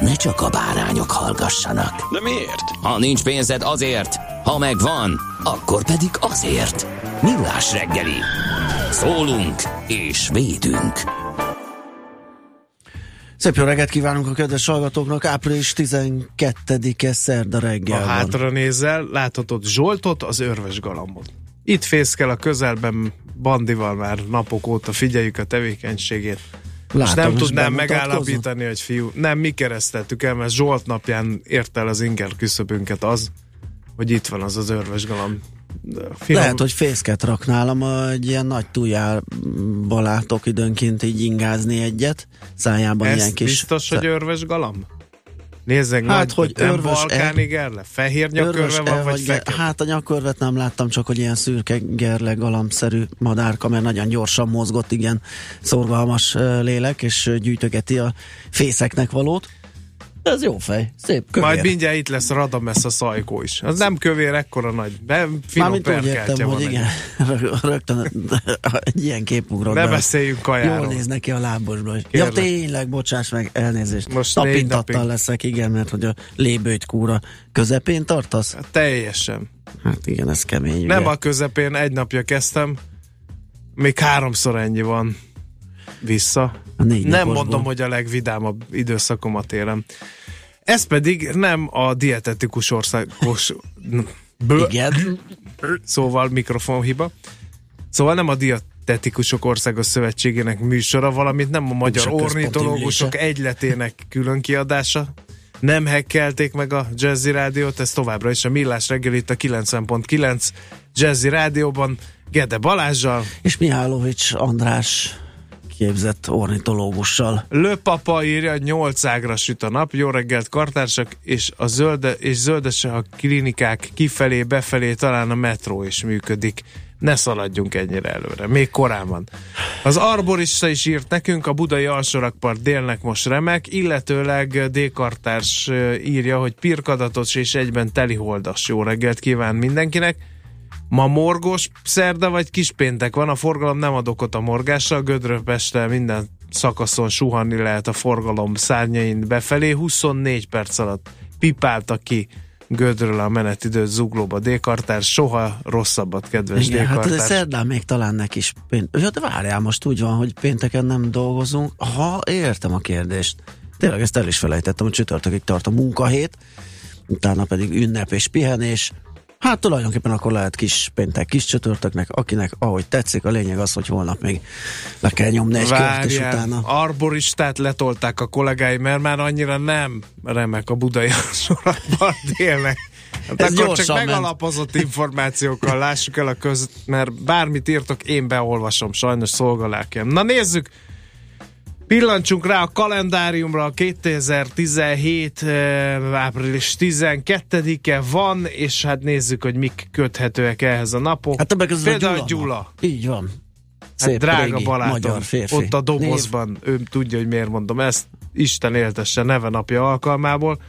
ne csak a bárányok hallgassanak. De miért? Ha nincs pénzed azért, ha megvan, akkor pedig azért. Millás reggeli. Szólunk és védünk. Szép jó reggelt kívánunk a kedves hallgatóknak. Április 12-e szerda reggel Ha hátra nézel, láthatod Zsoltot, az örves galambot. Itt fészkel a közelben, Bandival már napok óta figyeljük a tevékenységét. Látom, és nem tudnám megállapítani, hogy fiú, nem, mi keresztettük el, mert Zsolt napján ért el az inger küszöbünket az, hogy itt van az az örves galamb. De Finom, Lehet, hogy fészket rak nálam, egy ilyen nagy tújárba látok időnként így ingázni egyet, szájában ez ilyen kis... biztos, hogy örves galamb? Nézzek, Hát, nagy, hogy nem örvös-e? balkáni gerle? Fehér nyakörve van, vagy ge- fekete? Hát a nyakörvet nem láttam, csak hogy ilyen szürke gerle galambszerű madárka, mert nagyon gyorsan mozgott, igen, szorgalmas lélek, és gyűjtögeti a fészeknek valót. Ez jó fej, szép kövér. Majd mindjárt itt lesz Radamesz a szajkó is. Az nem kövér, ekkora nagy, de finom Mármint úgy értem, hogy igen, Rög- rögtön egy ilyen kép ugrott Ne beszéljünk Jól kajáról. néz neki a lábosból. Ja Kérlek. tényleg, bocsáss meg, elnézést. Most Tapintattal leszek, igen, mert hogy a lébőjt kúra közepén tartasz? Hát teljesen. Hát igen, ez kemény. Nem ugye? a közepén, egy napja kezdtem, még háromszor ennyi van vissza. A négy Nem naposból. mondom, hogy a legvidámabb időszakomat élem. Ez pedig nem a dietetikus országos... Bö, Igen. szóval mikrofonhiba. Szóval nem a dietetikusok országos szövetségének műsora, valamint nem a magyar ornitológusok egyletének külön kiadása. Nem hekkelték meg a Jazzy Rádiót, ez továbbra is a Millás reggel itt a 90.9 Jazzy Rádióban Gede Balázsjal, És Mihálovics András képzett ornitológussal. Löpapa írja, hogy 8 ágra süt a nap, jó reggelt kartársak, és a zölde, és zöldes a klinikák kifelé, befelé, talán a metró is működik. Ne szaladjunk ennyire előre, még korán van. Az arborista is írt nekünk, a budai alsorakpart délnek most remek, illetőleg D-kartárs ö, írja, hogy pirkadatos és egyben teliholdas jó reggelt kíván mindenkinek. Ma morgos szerda vagy kispéntek van, a forgalom nem ad okot a morgással, Gödröpestre minden szakaszon suhanni lehet a forgalom szárnyain befelé, 24 perc alatt pipáltak ki Gödről a menetidőt zuglóba D-kartár, soha rosszabbat, kedves Igen, hát D-kartár. ez szerdán még talán neki is pént. Ja, de várjál, most úgy van, hogy pénteken nem dolgozunk. Ha, értem a kérdést. Tényleg ezt el is felejtettem, hogy csütörtökig tart a munkahét, utána pedig ünnep és pihenés. Hát tulajdonképpen akkor lehet kis péntek, kis csütörtöknek, akinek ahogy tetszik, a lényeg az, hogy holnap még le kell nyomni egy kört, és Várjál, utána... arboristát letolták a kollégái, mert már annyira nem remek a budai sorokban délnek. Hát Ez akkor csak ment. megalapozott információkkal lássuk el a köz, mert bármit írtok, én beolvasom, sajnos szolgalákiem. Na nézzük, Pillancsunk rá a kalendáriumra, a 2017. eh, április 12-e van, és hát nézzük, hogy mik köthetőek ehhez a napok. Hát többek között Például a Gyula. Gyula. Így van. Hát drága régi barátom, magyar férfi. ott a dobozban, ő tudja, hogy miért mondom ezt, Isten éltesse neve napja alkalmából.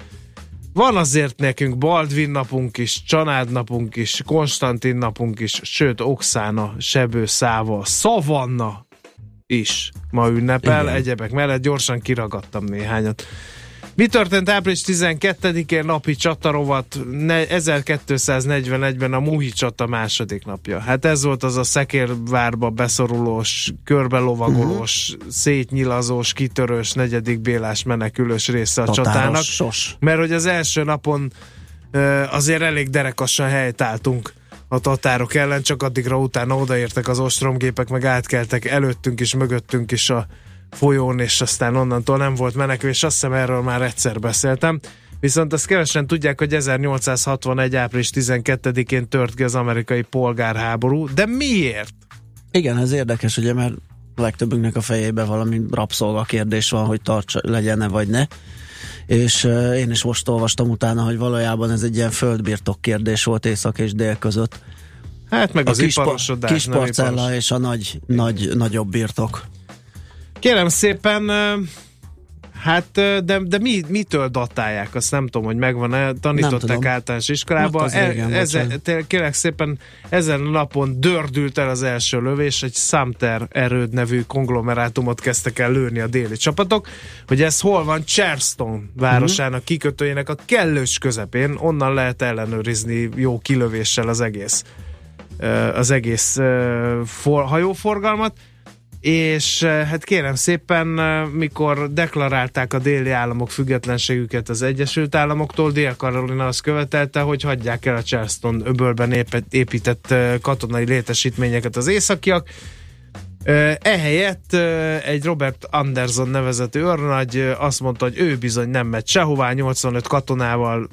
Van azért nekünk Baldvin napunk is, Csanád napunk is, Konstantin napunk is, sőt Oxána, Sebő Száva, Szavanna is ma ünnepel, Igen. egyebek mellett gyorsan kiragadtam néhányat. Mi történt április 12-én napi csatarovat 1241-ben a Muhi csata második napja? Hát ez volt az a szekérvárba beszorulós, körbelovagolós, uh-huh. szétnyilazós, kitörős, negyedik bélás menekülős része a Tatáros csatának. sos. Mert hogy az első napon azért elég derekasan helytálltunk a tatárok ellen, csak addigra utána odaértek az ostromgépek, meg átkeltek előttünk is, mögöttünk is a folyón, és aztán onnantól nem volt menekvés, azt hiszem erről már egyszer beszéltem. Viszont azt kevesen tudják, hogy 1861. április 12-én tört ki az amerikai polgárháború, de miért? Igen, ez érdekes, ugye, mert legtöbbünknek a fejében valami rabszolga kérdés van, hogy tartsa, legyen-e vagy ne. És uh, én is most olvastam utána, hogy valójában ez egy ilyen földbirtok kérdés volt észak és dél között. Hát meg A az kis, pa- iparosodás. kis parcella iparos. és a nagy, nagy, nagyobb birtok. Kérem szépen, ö, hát de, de mi, mitől datálják? Azt nem tudom, hogy megvan-e. Tanították általános iskolában. Hát ezen, tényleg, kérlek szépen, ezen a napon dördült el az első lövés, egy Sumter erőd nevű konglomerátumot kezdtek el lőni a déli csapatok, hogy ez hol van Charleston városának kikötőjének a kellős közepén, onnan lehet ellenőrizni jó kilövéssel az egész az egész hajóforgalmat, és eh, hát kérem szépen, eh, mikor deklarálták a déli államok függetlenségüket az Egyesült Államoktól, Dél-Karolina azt követelte, hogy hagyják el a Charleston öbölben épített eh, katonai létesítményeket az északiak. Eh, Ehelyett eh, egy Robert Anderson nevezetű őrnagy azt mondta, hogy ő bizony nem megy sehová, 85 katonával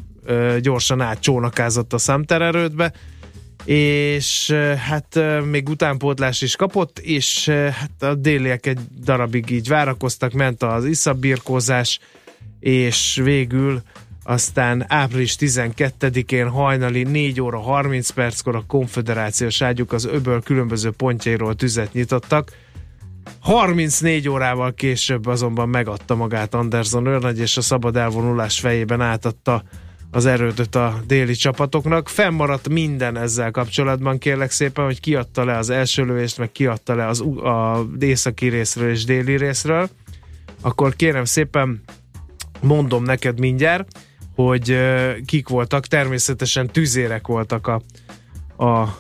gyorsan átcsónakázott a Sumter erődbe, és hát még utánpótlás is kapott, és hát a déliek egy darabig így várakoztak, ment az iszabirkózás, és végül aztán április 12-én hajnali 4 óra 30 perckor a konfederációs ágyuk az öböl különböző pontjairól tüzet nyitottak. 34 órával később azonban megadta magát Anderson őrnagy, és a szabad elvonulás fejében átadta az erődöt a déli csapatoknak. Fennmaradt minden ezzel kapcsolatban, kérlek szépen, hogy kiadta le az első lövést, meg kiadta le az a északi részről és déli részről. Akkor kérem szépen, mondom neked mindjárt, hogy kik voltak. Természetesen tüzérek voltak a, a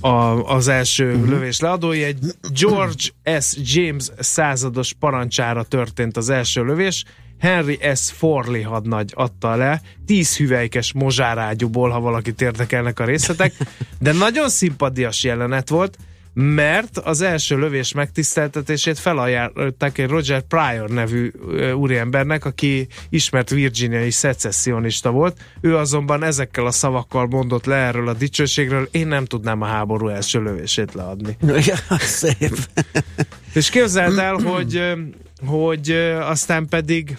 a, az első uh-huh. lövés leadói. Egy George S. James százados parancsára történt az első lövés. Henry S. Forley hadnagy adta le, tíz hüvelykes mozsárágyúból, ha valakit érdekelnek a részletek, de nagyon szimpadias jelenet volt, mert az első lövés megtiszteltetését felajánlották egy Roger Pryor nevű úriembernek, aki ismert virginiai szecessionista volt. Ő azonban ezekkel a szavakkal mondott le erről a dicsőségről, én nem tudnám a háború első lövését leadni. Igen, szép. És képzeld el, hogy, hogy aztán pedig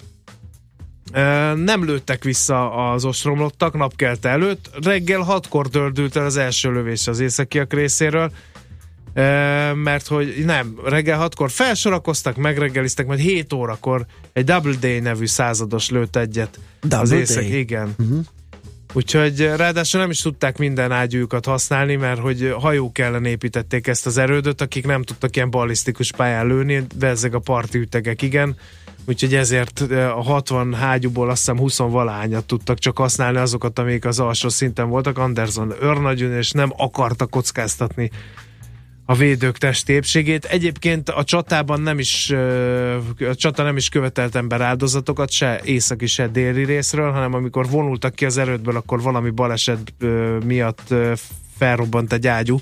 nem lőttek vissza az ostromlottak napkelte előtt. Reggel hatkor dördült el az első lövés az északiak részéről, mert hogy nem, reggel hatkor felsorakoztak, megreggeliztek, majd 7 órakor egy Double Day nevű százados lőtt egyet Double az Day? észak, igen. Uh-huh. Úgyhogy ráadásul nem is tudták minden ágyújukat használni, mert hogy hajók ellen építették ezt az erődöt, akik nem tudtak ilyen ballisztikus pályán lőni, de ezek a parti ütegek igen. Úgyhogy ezért a 60 hágyúból azt hiszem 20 valahányat tudtak csak használni azokat, amik az alsó szinten voltak. Anderson őrnagyön, és nem akarta kockáztatni a védők testi épségét. Egyébként a csatában nem is a csata nem is követelt ember áldozatokat, se északi, se déli részről, hanem amikor vonultak ki az erődből, akkor valami baleset miatt felrobbant egy ágyú,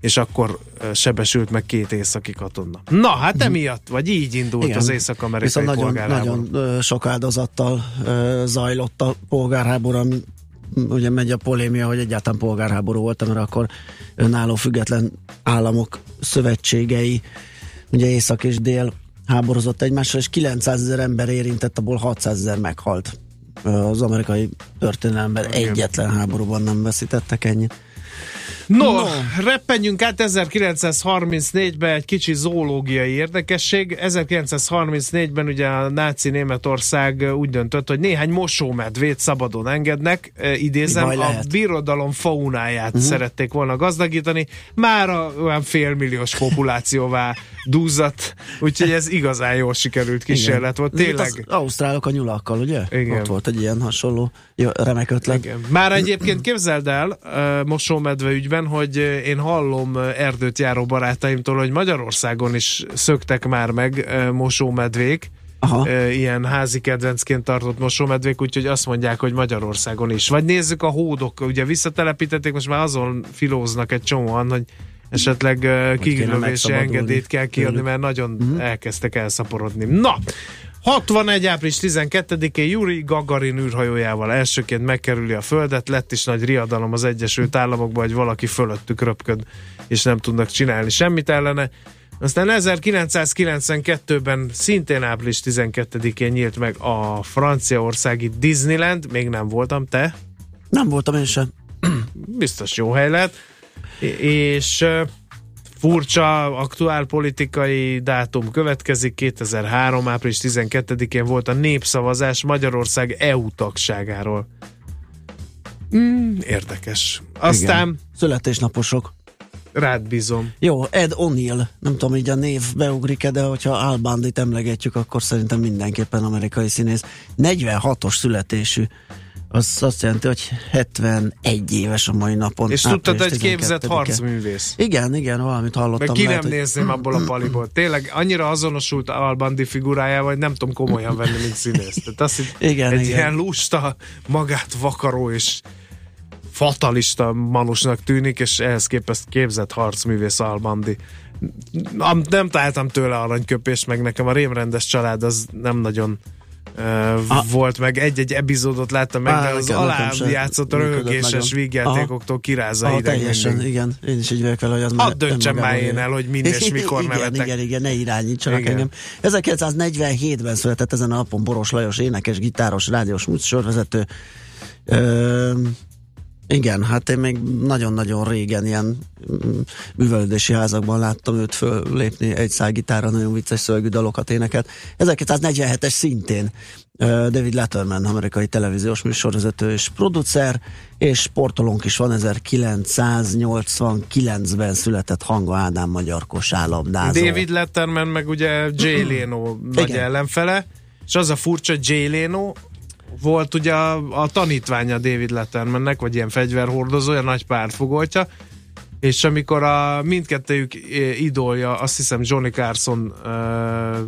és akkor sebesült meg két északi katona. Na, hát emiatt, vagy így indult. Igen. az észak-amerikai Viszont nagyon, polgárháború. nagyon sok áldozattal zajlott a polgárháború, ami ugye megy a polémia, hogy egyáltalán polgárháború volt, mert akkor önálló független államok szövetségei, ugye észak és dél háborozott egymással, és 900 ezer ember érintett, abból 600 ezer meghalt. Az amerikai történelemben egyetlen háborúban nem veszítettek ennyit. No, no. reppenjünk át 1934-be egy kicsi zoológiai érdekesség. 1934-ben ugye a náci Németország úgy döntött, hogy néhány mosómedvét szabadon engednek, e, idézem, a birodalom faunáját uh-huh. szerették volna gazdagítani, már a, olyan félmilliós populációvá dúzzadt, úgyhogy ez igazán jól sikerült kísérlet volt. Tényleg. Az ausztrálok a nyulakkal, ugye? Igen. Ott volt egy ilyen hasonló jó, remek ötlet. Igen. Már egyébként képzeld el uh, mosómedve ügyben, hogy én hallom erdőt járó barátaimtól, hogy Magyarországon is szöktek már meg mosómedvék, Aha. ilyen házi kedvencként tartott mosómedvék, úgyhogy azt mondják, hogy Magyarországon is. Vagy nézzük a hódok, ugye visszatelepítették, most már azon filóznak egy csomóan, hogy esetleg kiglövési engedélyt kell kiadni, mert nagyon uh-huh. elkezdtek elszaporodni. Na, 61. április 12-én Yuri Gagarin űrhajójával elsőként megkerüli a Földet, lett is nagy riadalom az Egyesült Államokban, hogy valaki fölöttük röpköd, és nem tudnak csinálni semmit ellene. Aztán 1992-ben szintén április 12-én nyílt meg a franciaországi Disneyland, még nem voltam, te? Nem voltam én sem. Biztos jó hely lett. És furcsa aktuál politikai dátum következik. 2003. április 12-én volt a népszavazás Magyarország EU tagságáról. Mm, érdekes. Aztán... Igen. Születésnaposok. Rád bízom. Jó, Ed O'Neill, nem tudom, így a név beugrik de hogyha Al Bandit emlegetjük, akkor szerintem mindenképpen amerikai színész. 46-os születésű az azt jelenti, hogy 71 éves a mai napon. És tudtad, hogy képzett harcművész. Igen, igen, valamit hallottam. Meg ki lehet, nem hogy... nézném abból a paliból. Tényleg annyira azonosult Albandi figurájával, hogy nem tudom komolyan venni, mint színész. Tehát azt, igen, egy igen. ilyen lusta, magát vakaró és fatalista manusnak tűnik, és ehhez képest képzett harcművész Albandi. Nem találtam tőle aranyköpést, meg nekem a rémrendes család az nem nagyon uh, volt, meg egy-egy epizódot láttam meg, de az alá játszott a röhögéses vígjátékoktól kirázza Aha, teljesen, mindig. igen. Én is így vagyok vele, hogy az Hadd döntsem már én el, hogy minden és mikor igen, nevetek. Igen, igen, ne irányítsanak igen. engem. 1947-ben született ezen a napon Boros Lajos énekes, gitáros, rádiós műsorvezető. Ö, igen, hát én még nagyon-nagyon régen ilyen mm, művelődési házakban láttam őt föllépni egy szágítára, nagyon vicces szövegű dalokat éneket. 1947-es szintén David Letterman, amerikai televíziós műsorvezető és producer, és sportolónk is van, 1989-ben született Hanga Ádám magyar kosárlabdázó. David Letterman meg ugye Jay Leno nagy ellenfele, és az a furcsa, Jay Leno volt ugye a, a tanítványa David Lettermannek, vagy ilyen fegyverhordozója, nagy pártfogoltja, és amikor a mindkettőjük idolja, azt hiszem Johnny Carson uh,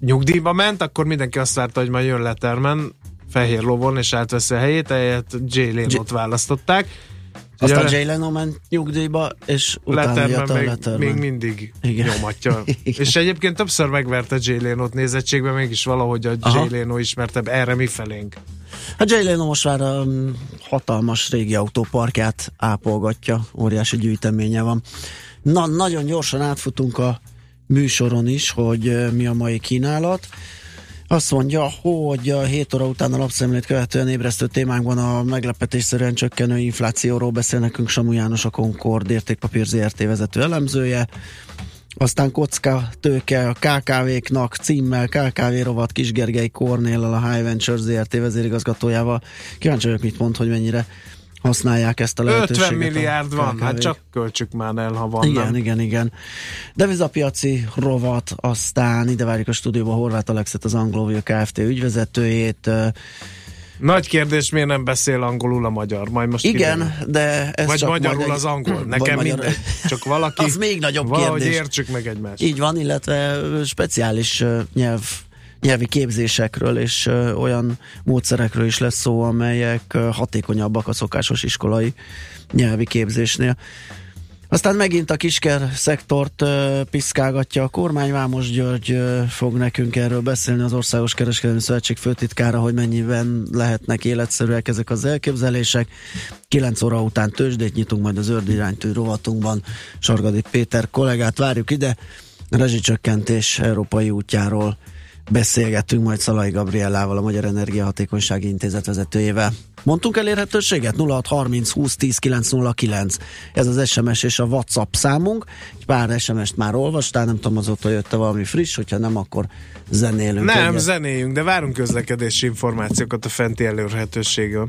nyugdíjba ment, akkor mindenki azt várta, hogy majd jön Letterman fehér lovon, és átveszi a helyét, ehelyett Jay Leno-t választották aztán Jay Leno ment nyugdíjba, és utána jött a még, Letterman. még mindig Igen. nyomatja. és egyébként többször megverte Jay Leno-t nézettségben, mégis valahogy a Aha. Jay Leno ismertebb erre mi felénk. A Jay Leno most már a um, hatalmas régi autóparkját ápolgatja, óriási gyűjteménye van. Na, nagyon gyorsan átfutunk a műsoron is, hogy uh, mi a mai kínálat. Azt mondja, hogy a 7 óra után a lapszemlét követően ébresztő témánkban a meglepetésszerűen csökkenő inflációról beszél nekünk Samu János, a Concord értékpapír ZRT vezető elemzője. Aztán kocka tőke a KKV-knak címmel KKV rovat Kisgergely Kornéllal a High Ventures ZRT vezérigazgatójával. Kíváncsi vagyok, mit mond, hogy mennyire használják ezt a lehetőséget. 50 milliárd van, hát csak költsük már el, ha van. Igen, nem? igen, igen. Devizapiaci rovat, aztán ide várjuk a stúdióba Horváth Alexet, az Anglovia Kft. ügyvezetőjét. Nagy kérdés, miért nem beszél angolul a magyar? Majd most Igen, kiderül. de ez Vagy csak magyarul magyar... az angol. Nekem magyar... mindegy. Csak valaki... az még nagyobb valahogy kérdés. értsük meg egymást. Így van, illetve speciális nyelv nyelvi képzésekről és olyan módszerekről is lesz szó, amelyek hatékonyabbak a szokásos iskolai nyelvi képzésnél. Aztán megint a kisker szektort ö, piszkálgatja a kormány. Vámos György fog nekünk erről beszélni, az Országos Kereskedelmi Szövetség főtitkára, hogy mennyiben lehetnek életszerűek ezek az elképzelések. 9 óra után tőzsdét nyitunk majd az iránytű rovatunkban. Sargadi Péter kollégát várjuk ide. Rezsicsökkentés európai útjáról beszélgettünk majd Szalai Gabriellával, a Magyar Energiahatékonysági Intézet vezetőjével. Mondtunk elérhetőséget? 0630 20 10 909. Ez az SMS és a WhatsApp számunk. Egy pár SMS-t már olvastál, nem tudom, azóta jött valami friss, hogyha nem, akkor zenélünk. Nem, egyet. zenéjünk, de várunk közlekedési információkat a fenti elérhetőségről.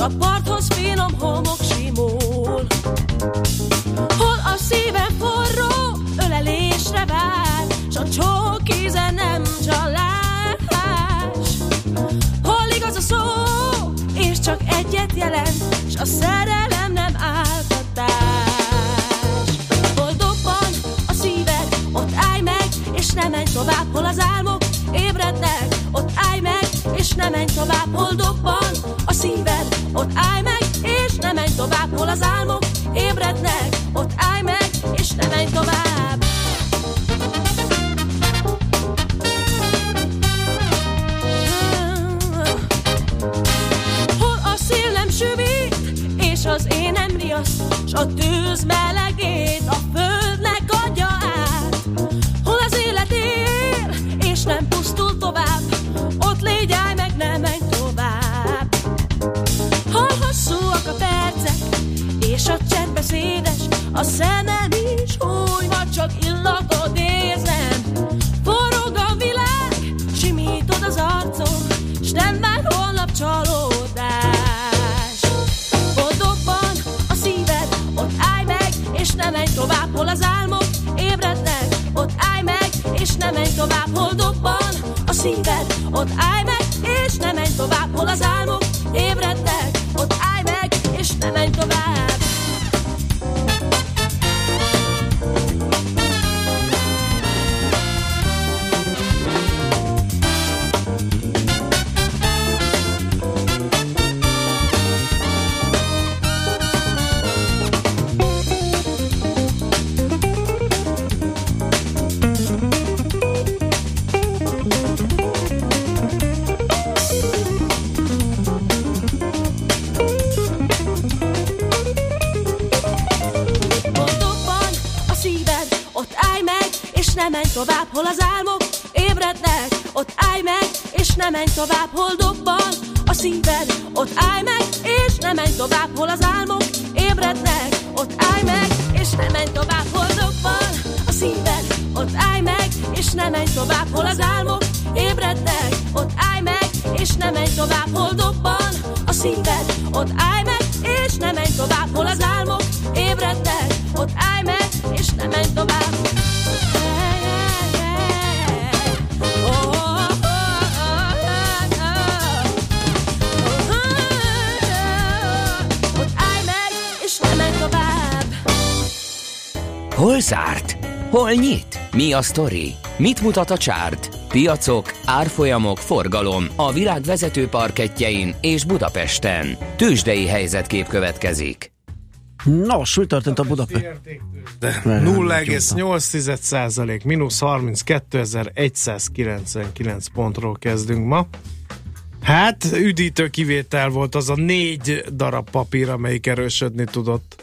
A parthoz finom homok simul. Hol a szívem forró, ölelésre vár, s a csók íze nem csalás. Hol igaz a szó, és csak egyet jelent, s a szerelem nem áltatás. Hol dobban a szíved, ott állj meg, és ne menj tovább, hol az álmok ébrednek, ott állj meg, és ne menj tovább, hol dobban a szíved, ott állj meg, és ne menj tovább, hol az álmok ébrednek, ott állj meg, és ne menj tovább. Hol a szél nem süvít, és az én nem riaszt, s a tűz melegét dobban a Hol nyit? Mi a sztori? Mit mutat a csárt? Piacok, árfolyamok, forgalom a világ vezető parketjein és Budapesten. Tősdei helyzetkép következik. Nos, mi történt a Budapest? De Mert 0,8 százalék, mínusz 32.199 pontról kezdünk ma. Hát, üdítő kivétel volt az a négy darab papír, amelyik erősödni tudott.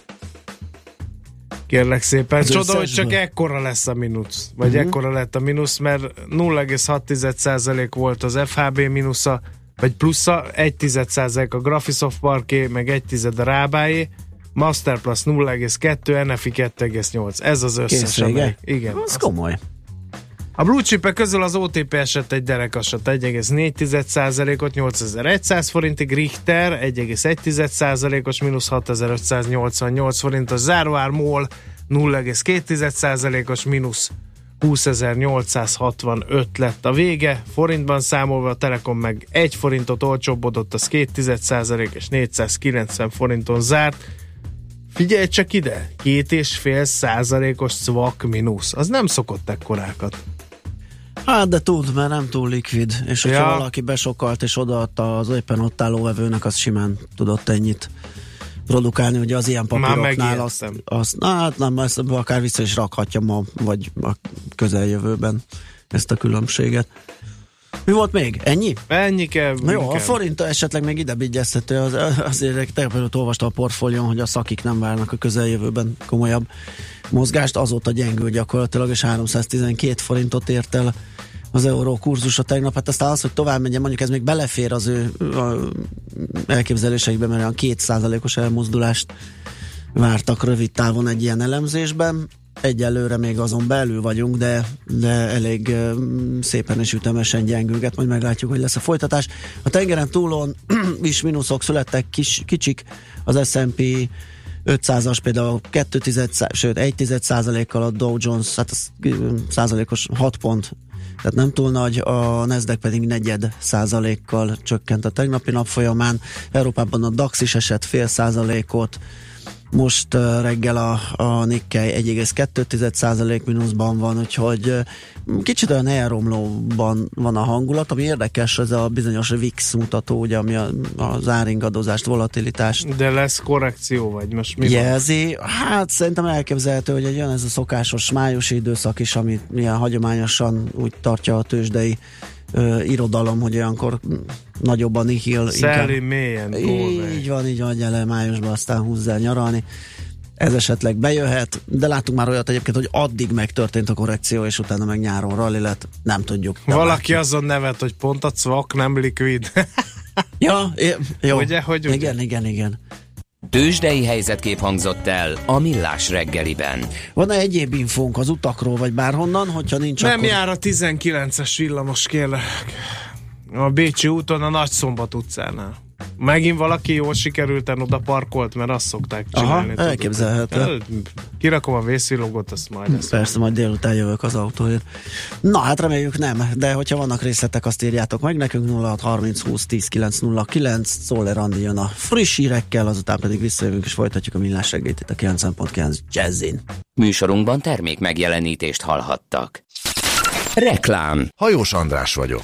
Kérlek szépen. Az Csoda, hogy csak ekkora lesz a mínusz. Vagy uh-huh. ekkora lett a mínusz, mert 0,6% volt az FHB mínusza, vagy plusza, 1 a Graphisoft Parké, meg 1 a Rábáé, Masterplus 0,2, NFI 2,8. Ez az összes. Kész amely- Igen. Az komoly. A blue chipek közül az OTP esett egy derekasat 1,4%-ot 8100 forintig, Richter 1,1%-os mínusz 6588 forint, a záróár MOL 0,2%-os mínusz 20.865 lett a vége, forintban számolva a Telekom meg 1 forintot olcsóbbodott, az 2 és 490 forinton zárt. Figyelj csak ide, két és fél százalékos szvak mínusz. Az nem szokott ekkorákat. Hát, de tud, mert nem túl likvid. És hogyha Ja. valaki besokkalt és odaadta az éppen ott álló vevőnek, az simán tudott ennyit produkálni, ugye az ilyen papíroknál azt, azt, na, hát nem, ezt akár vissza is rakhatja ma, vagy a közeljövőben ezt a különbséget. Mi volt még? Ennyi? Ennyi kell. Na jó, a kell. forint esetleg még ide vigyeztető, az, azért tegnap előtt olvastam a portfólión, hogy a szakik nem várnak a közeljövőben komolyabb mozgást, azóta gyengül gyakorlatilag, és 312 forintot ért el az euró kurzusa tegnap, hát aztán az, hogy tovább menjen, mondjuk ez még belefér az ő a, elképzeléseikbe, mert olyan kétszázalékos elmozdulást vártak rövid távon egy ilyen elemzésben. Egyelőre még azon belül vagyunk, de, de elég szépen és ütemesen gyengülget, majd meglátjuk, hogy lesz a folytatás. A tengeren túlon is mínuszok születtek, kis, kicsik, az S&P 500-as például 2 tized, sőt 1 tized százalékkal a Dow Jones, hát az százalékos 6 pont, tehát nem túl nagy, a Nasdaq pedig negyed százalékkal csökkent a tegnapi nap folyamán. Európában a DAX is esett fél százalékot, most reggel a, a Nikkei 1,2% mínuszban van, úgyhogy kicsit olyan elromlóban van a hangulat, ami érdekes, ez a bizonyos VIX mutató, ugye, ami a, az áringadozást, volatilitást De lesz korrekció, vagy most mi van? jelzi. Hát szerintem elképzelhető, hogy olyan ez a szokásos májusi időszak is, amit milyen hagyományosan úgy tartja a tőzsdei ö, irodalom, hogy olyankor nagyobb a nihil. Szellő mélyen. így van, így van, el májusban aztán húzza el nyaralni. Ez esetleg bejöhet, de láttunk már olyat egyébként, hogy addig megtörtént a korrekció, és utána meg nyáron rally lett, nem tudjuk. De Valaki azon nevet, hogy pont a cvak nem likvid. Ja, jó. Ugye, hogy ugye? igen, igen, igen. Tőzsdei helyzetkép hangzott el a Millás reggeliben. Van-e egyéb infónk az utakról, vagy bárhonnan, hogyha nincs, Nem akkor... jár a 19-es villamos kérlek. A Bécsi úton, a Nagyszombat utcánál. Megint valaki jól sikerülten oda parkolt, mert azt szokták Aha, csinálni. tudod. elképzelhető. El- Kirakom a vészvilógot, azt majd ezt. Persze, majd délután jövök az autóért. Na, hát reméljük nem, de hogyha vannak részletek, azt írjátok meg nekünk 06 30 20 10 909, Szoller Andi jön a friss hírekkel, azután pedig visszajövünk és folytatjuk a millás reggelit itt a 9.9 Jazzin. Műsorunkban termék megjelenítést hallhattak. Reklám. Hajós András vagyok.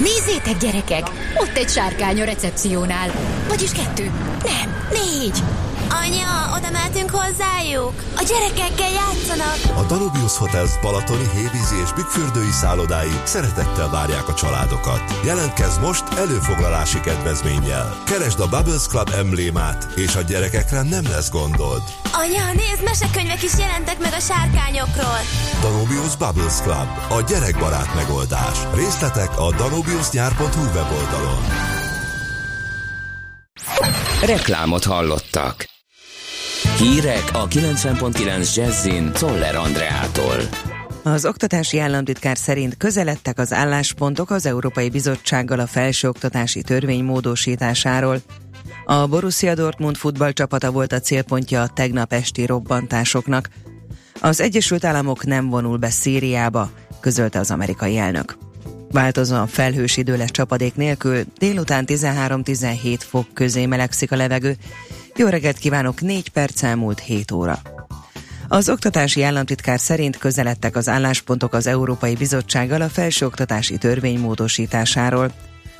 Nézzétek, gyerekek! Ott egy sárkány a recepciónál. Vagyis kettő. Nem, négy. Anya, oda mehetünk hozzájuk? A gyerekekkel játszanak. A Danubius Hotels Balatoni, Hévízi és Bükkfürdői szállodái szeretettel várják a családokat. Jelentkezz most előfoglalási kedvezménnyel. Keresd a Bubbles Club emblémát, és a gyerekekre nem lesz gondod. Anya, nézd, mesekönyvek is jelentek meg a sárkányokról. Danubius Bubbles Club, a gyerekbarát megoldás. Részletek a danubiusnyár.hu weboldalon. Reklámot hallottak. Hírek a 90.9 Jazzin Toller Andreától. Az oktatási államtitkár szerint közeledtek az álláspontok az Európai Bizottsággal a felsőoktatási törvény módosításáról. A Borussia Dortmund futballcsapata volt a célpontja a tegnap esti robbantásoknak. Az Egyesült Államok nem vonul be Szíriába, közölte az amerikai elnök. Változóan felhős idő lesz csapadék nélkül, délután 13-17 fok közé melegszik a levegő. Jó reggelt kívánok, 4 perc elmúlt 7 óra. Az oktatási államtitkár szerint közeledtek az álláspontok az Európai Bizottsággal a felsőoktatási törvény módosításáról.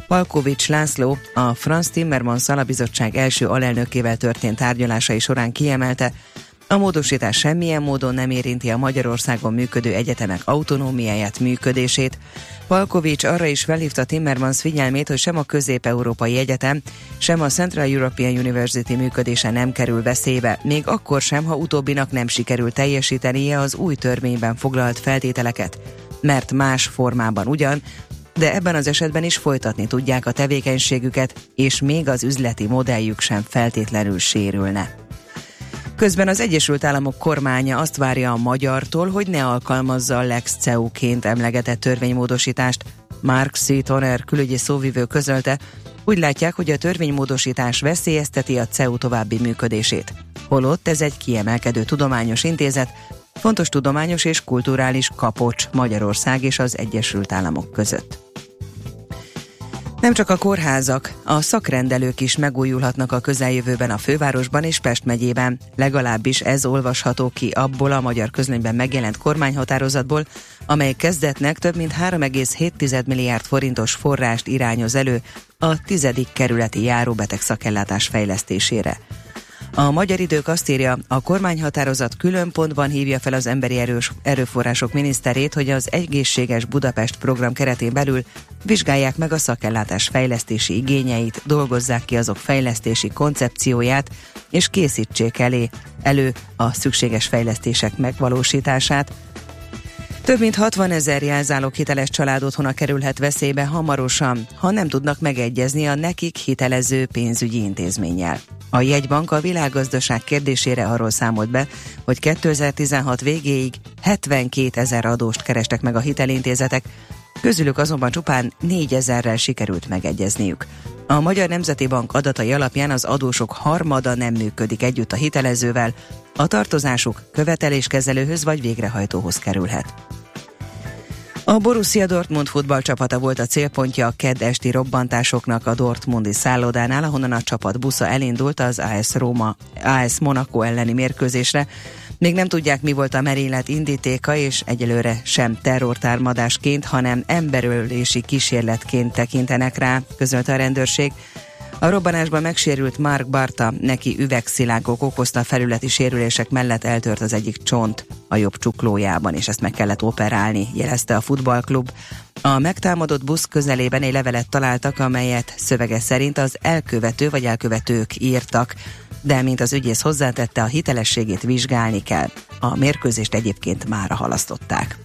Palkovics László, a Franz Timmermans alabizottság első alelnökével történt tárgyalásai során kiemelte, a módosítás semmilyen módon nem érinti a Magyarországon működő egyetemek autonómiáját, működését. Palkovics arra is felhívta Timmermans figyelmét, hogy sem a Közép-Európai Egyetem, sem a Central European University működése nem kerül veszélybe, még akkor sem, ha utóbbinak nem sikerül teljesítenie az új törvényben foglalt feltételeket. Mert más formában ugyan, de ebben az esetben is folytatni tudják a tevékenységüket, és még az üzleti modelljük sem feltétlenül sérülne. Közben az Egyesült Államok kormánya azt várja a magyartól, hogy ne alkalmazza a Lex CEU-ként emlegetett törvénymódosítást. Mark C. Toner külügyi szóvivő közölte, úgy látják, hogy a törvénymódosítás veszélyezteti a CEU további működését. Holott ez egy kiemelkedő tudományos intézet, fontos tudományos és kulturális kapocs Magyarország és az Egyesült Államok között. Nem csak a kórházak, a szakrendelők is megújulhatnak a közeljövőben a fővárosban és Pest megyében. Legalábbis ez olvasható ki abból a magyar közlönyben megjelent kormányhatározatból, amely kezdetnek több mint 3,7 milliárd forintos forrást irányoz elő a tizedik kerületi járóbeteg szakellátás fejlesztésére. A Magyar Idők azt írja, a kormányhatározat külön pontban hívja fel az emberi erős, erőforrások miniszterét, hogy az Egészséges Budapest program keretén belül vizsgálják meg a szakellátás fejlesztési igényeit, dolgozzák ki azok fejlesztési koncepcióját, és készítsék elé elő a szükséges fejlesztések megvalósítását, több mint 60 ezer jelzálók hiteles család otthona kerülhet veszélybe hamarosan, ha nem tudnak megegyezni a nekik hitelező pénzügyi intézménnyel. A jegybank a világgazdaság kérdésére arról számolt be, hogy 2016 végéig 72 ezer adóst kerestek meg a hitelintézetek, közülük azonban csupán 4 ezerrel sikerült megegyezniük. A Magyar Nemzeti Bank adatai alapján az adósok harmada nem működik együtt a hitelezővel, a tartozásuk követeléskezelőhöz vagy végrehajtóhoz kerülhet. A Borussia Dortmund futballcsapata volt a célpontja a kedd esti robbantásoknak a Dortmundi szállodánál, ahonnan a csapat busza elindult az AS Roma, AS Monaco elleni mérkőzésre. Még nem tudják, mi volt a merénylet indítéka, és egyelőre sem terrortármadásként, hanem emberölési kísérletként tekintenek rá, közölte a rendőrség. A robbanásban megsérült Mark Barta, neki üvegszilágok okozta felületi sérülések mellett eltört az egyik csont a jobb csuklójában, és ezt meg kellett operálni, jelezte a futballklub. A megtámadott busz közelében egy levelet találtak, amelyet szövege szerint az elkövető vagy elkövetők írtak, de mint az ügyész hozzátette, a hitelességét vizsgálni kell. A mérkőzést egyébként mára halasztották.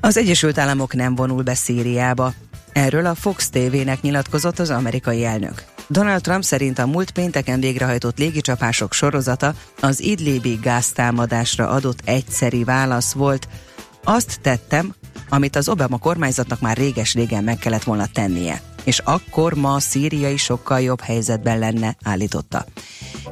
Az Egyesült Államok nem vonul be Szíriába. Erről a Fox TV-nek nyilatkozott az amerikai elnök. Donald Trump szerint a múlt pénteken végrehajtott légicsapások sorozata az idlébi gáztámadásra adott egyszeri válasz volt. Azt tettem, amit az Obama kormányzatnak már réges-régen meg kellett volna tennie. És akkor ma a szíriai sokkal jobb helyzetben lenne, állította.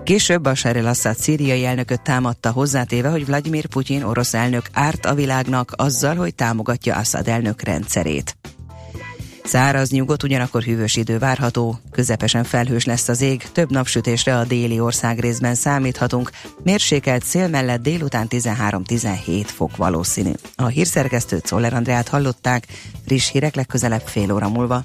Később a Sheril Assad szíriai elnököt támadta hozzátéve, hogy Vladimir Putyin orosz elnök árt a világnak azzal, hogy támogatja Assad elnök rendszerét. Száraz nyugodt, ugyanakkor hűvös idő várható, közepesen felhős lesz az ég, több napsütésre a déli ország részben számíthatunk, mérsékelt szél mellett délután 13-17 fok valószínű. A hírszerkesztőt Szoller Andrát hallották, friss hírek legközelebb fél óra múlva.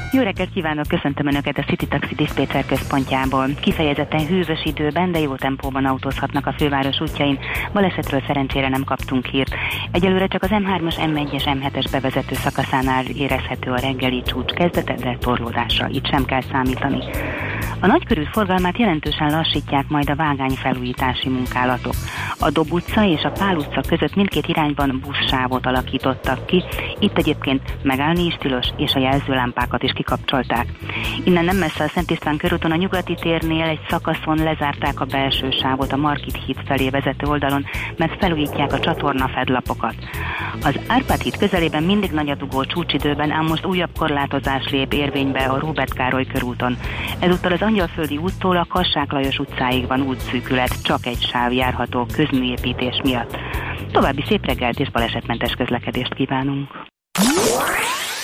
Jó reggelt kívánok, köszöntöm Önöket a City Taxi Dispatcher központjából. Kifejezetten hűvös időben, de jó tempóban autózhatnak a főváros útjain. Balesetről szerencsére nem kaptunk hírt. Egyelőre csak az M3-as, M1-es, M7-es bevezető szakaszánál érezhető a reggeli csúcs kezdete, de torlódásra itt sem kell számítani. A nagykörű forgalmát jelentősen lassítják majd a vágány felújítási munkálatok. A Dob utca és a Pál utca között mindkét irányban buszsávot alakítottak ki, itt egyébként megállni is tilos, és a jelzőlámpákat is kikapcsolták. Innen nem messze a Szent István körúton a nyugati térnél egy szakaszon lezárták a belső sávot a Markit híd felé vezető oldalon, mert felújítják a csatorna fedlapokat. Az Árpád híd közelében mindig nagy a dugó csúcsidőben, ám most újabb korlátozás lép érvénybe a Róbert Károly körúton. Ezúttal az Angyalföldi úttól a Kassák Lajos utcáig van útszűkület, csak egy sáv járható közműépítés miatt. További szép reggelt és balesetmentes közlekedést kívánunk!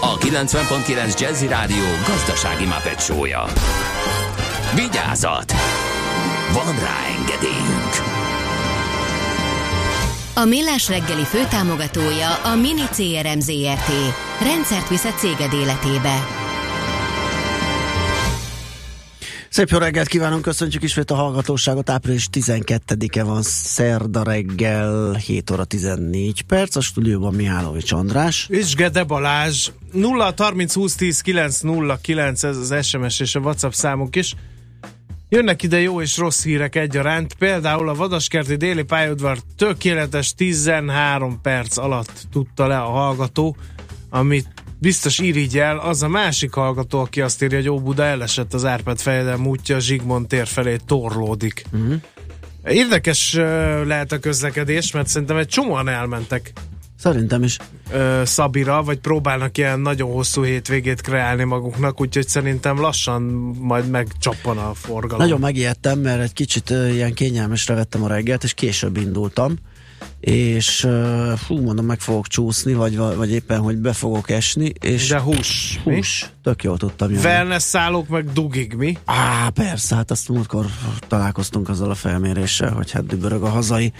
a 90.9 Jazzy Rádió gazdasági mapetsója. Vigyázat! Van rá engedélyünk! A Millás reggeli főtámogatója a Mini CRM Zrt. Rendszert visz a céged életébe. Szép jó reggelt kívánunk, köszöntjük ismét a hallgatóságot. Április 12-e van szerda reggel, 7 óra 14 perc. A stúdióban Mihálovics András. És Gede Balázs. 0 30 20 10 9 0 9 ez az SMS és a WhatsApp számunk is. Jönnek ide jó és rossz hírek egyaránt, például a Vadaskerti déli pályaudvar tökéletes 13 perc alatt tudta le a hallgató, amit biztos irigyel, az a másik hallgató, aki azt írja, hogy Óbuda elesett az Árpád fejedelm útja, Zsigmond tér felé torlódik. Uh-huh. Érdekes uh, lehet a közlekedés, mert szerintem egy csomóan elmentek Szerintem is. Ö, Szabira, vagy próbálnak ilyen nagyon hosszú hétvégét kreálni maguknak, úgyhogy szerintem lassan majd megcsappan a forgalom. Nagyon megijedtem, mert egy kicsit uh, ilyen kényelmesre vettem a reggelt, és később indultam és uh, hú, mondom, meg fogok csúszni, vagy, vagy éppen, hogy be fogok esni. És De hús. Hús. Mi? Tök jól tudtam jönni. Wellness szállók meg dugig, mi? Á, persze, hát azt múltkor találkoztunk azzal a felméréssel, hogy hát dübörög a hazai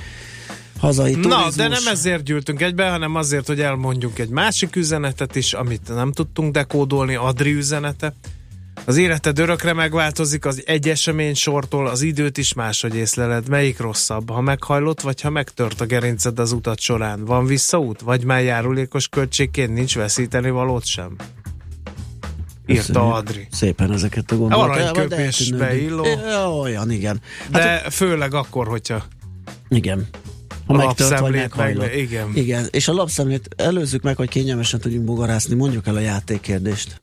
hazai turizmus. Na, de nem ezért gyűltünk egybe, hanem azért, hogy elmondjunk egy másik üzenetet is, amit nem tudtunk dekódolni, Adri üzenete. Az életed örökre megváltozik az egy esemény sortól, az időt is máshogy észleled. Melyik rosszabb, ha meghajlott, vagy ha megtört a gerinced az utat során? Van visszaút, vagy már járulékos költségként nincs veszíteni valót sem? Írta Adri. Szépen ezeket a gondolatokat. Aranyköpésbe illó. Olyan, igen. Hát, de főleg akkor, hogyha igen. Ha a megtört, vagy meghajlott. Meg, igen. igen. És a lapszemlét előzzük meg, hogy kényelmesen tudjunk bogarászni. Mondjuk el a játékkérdést.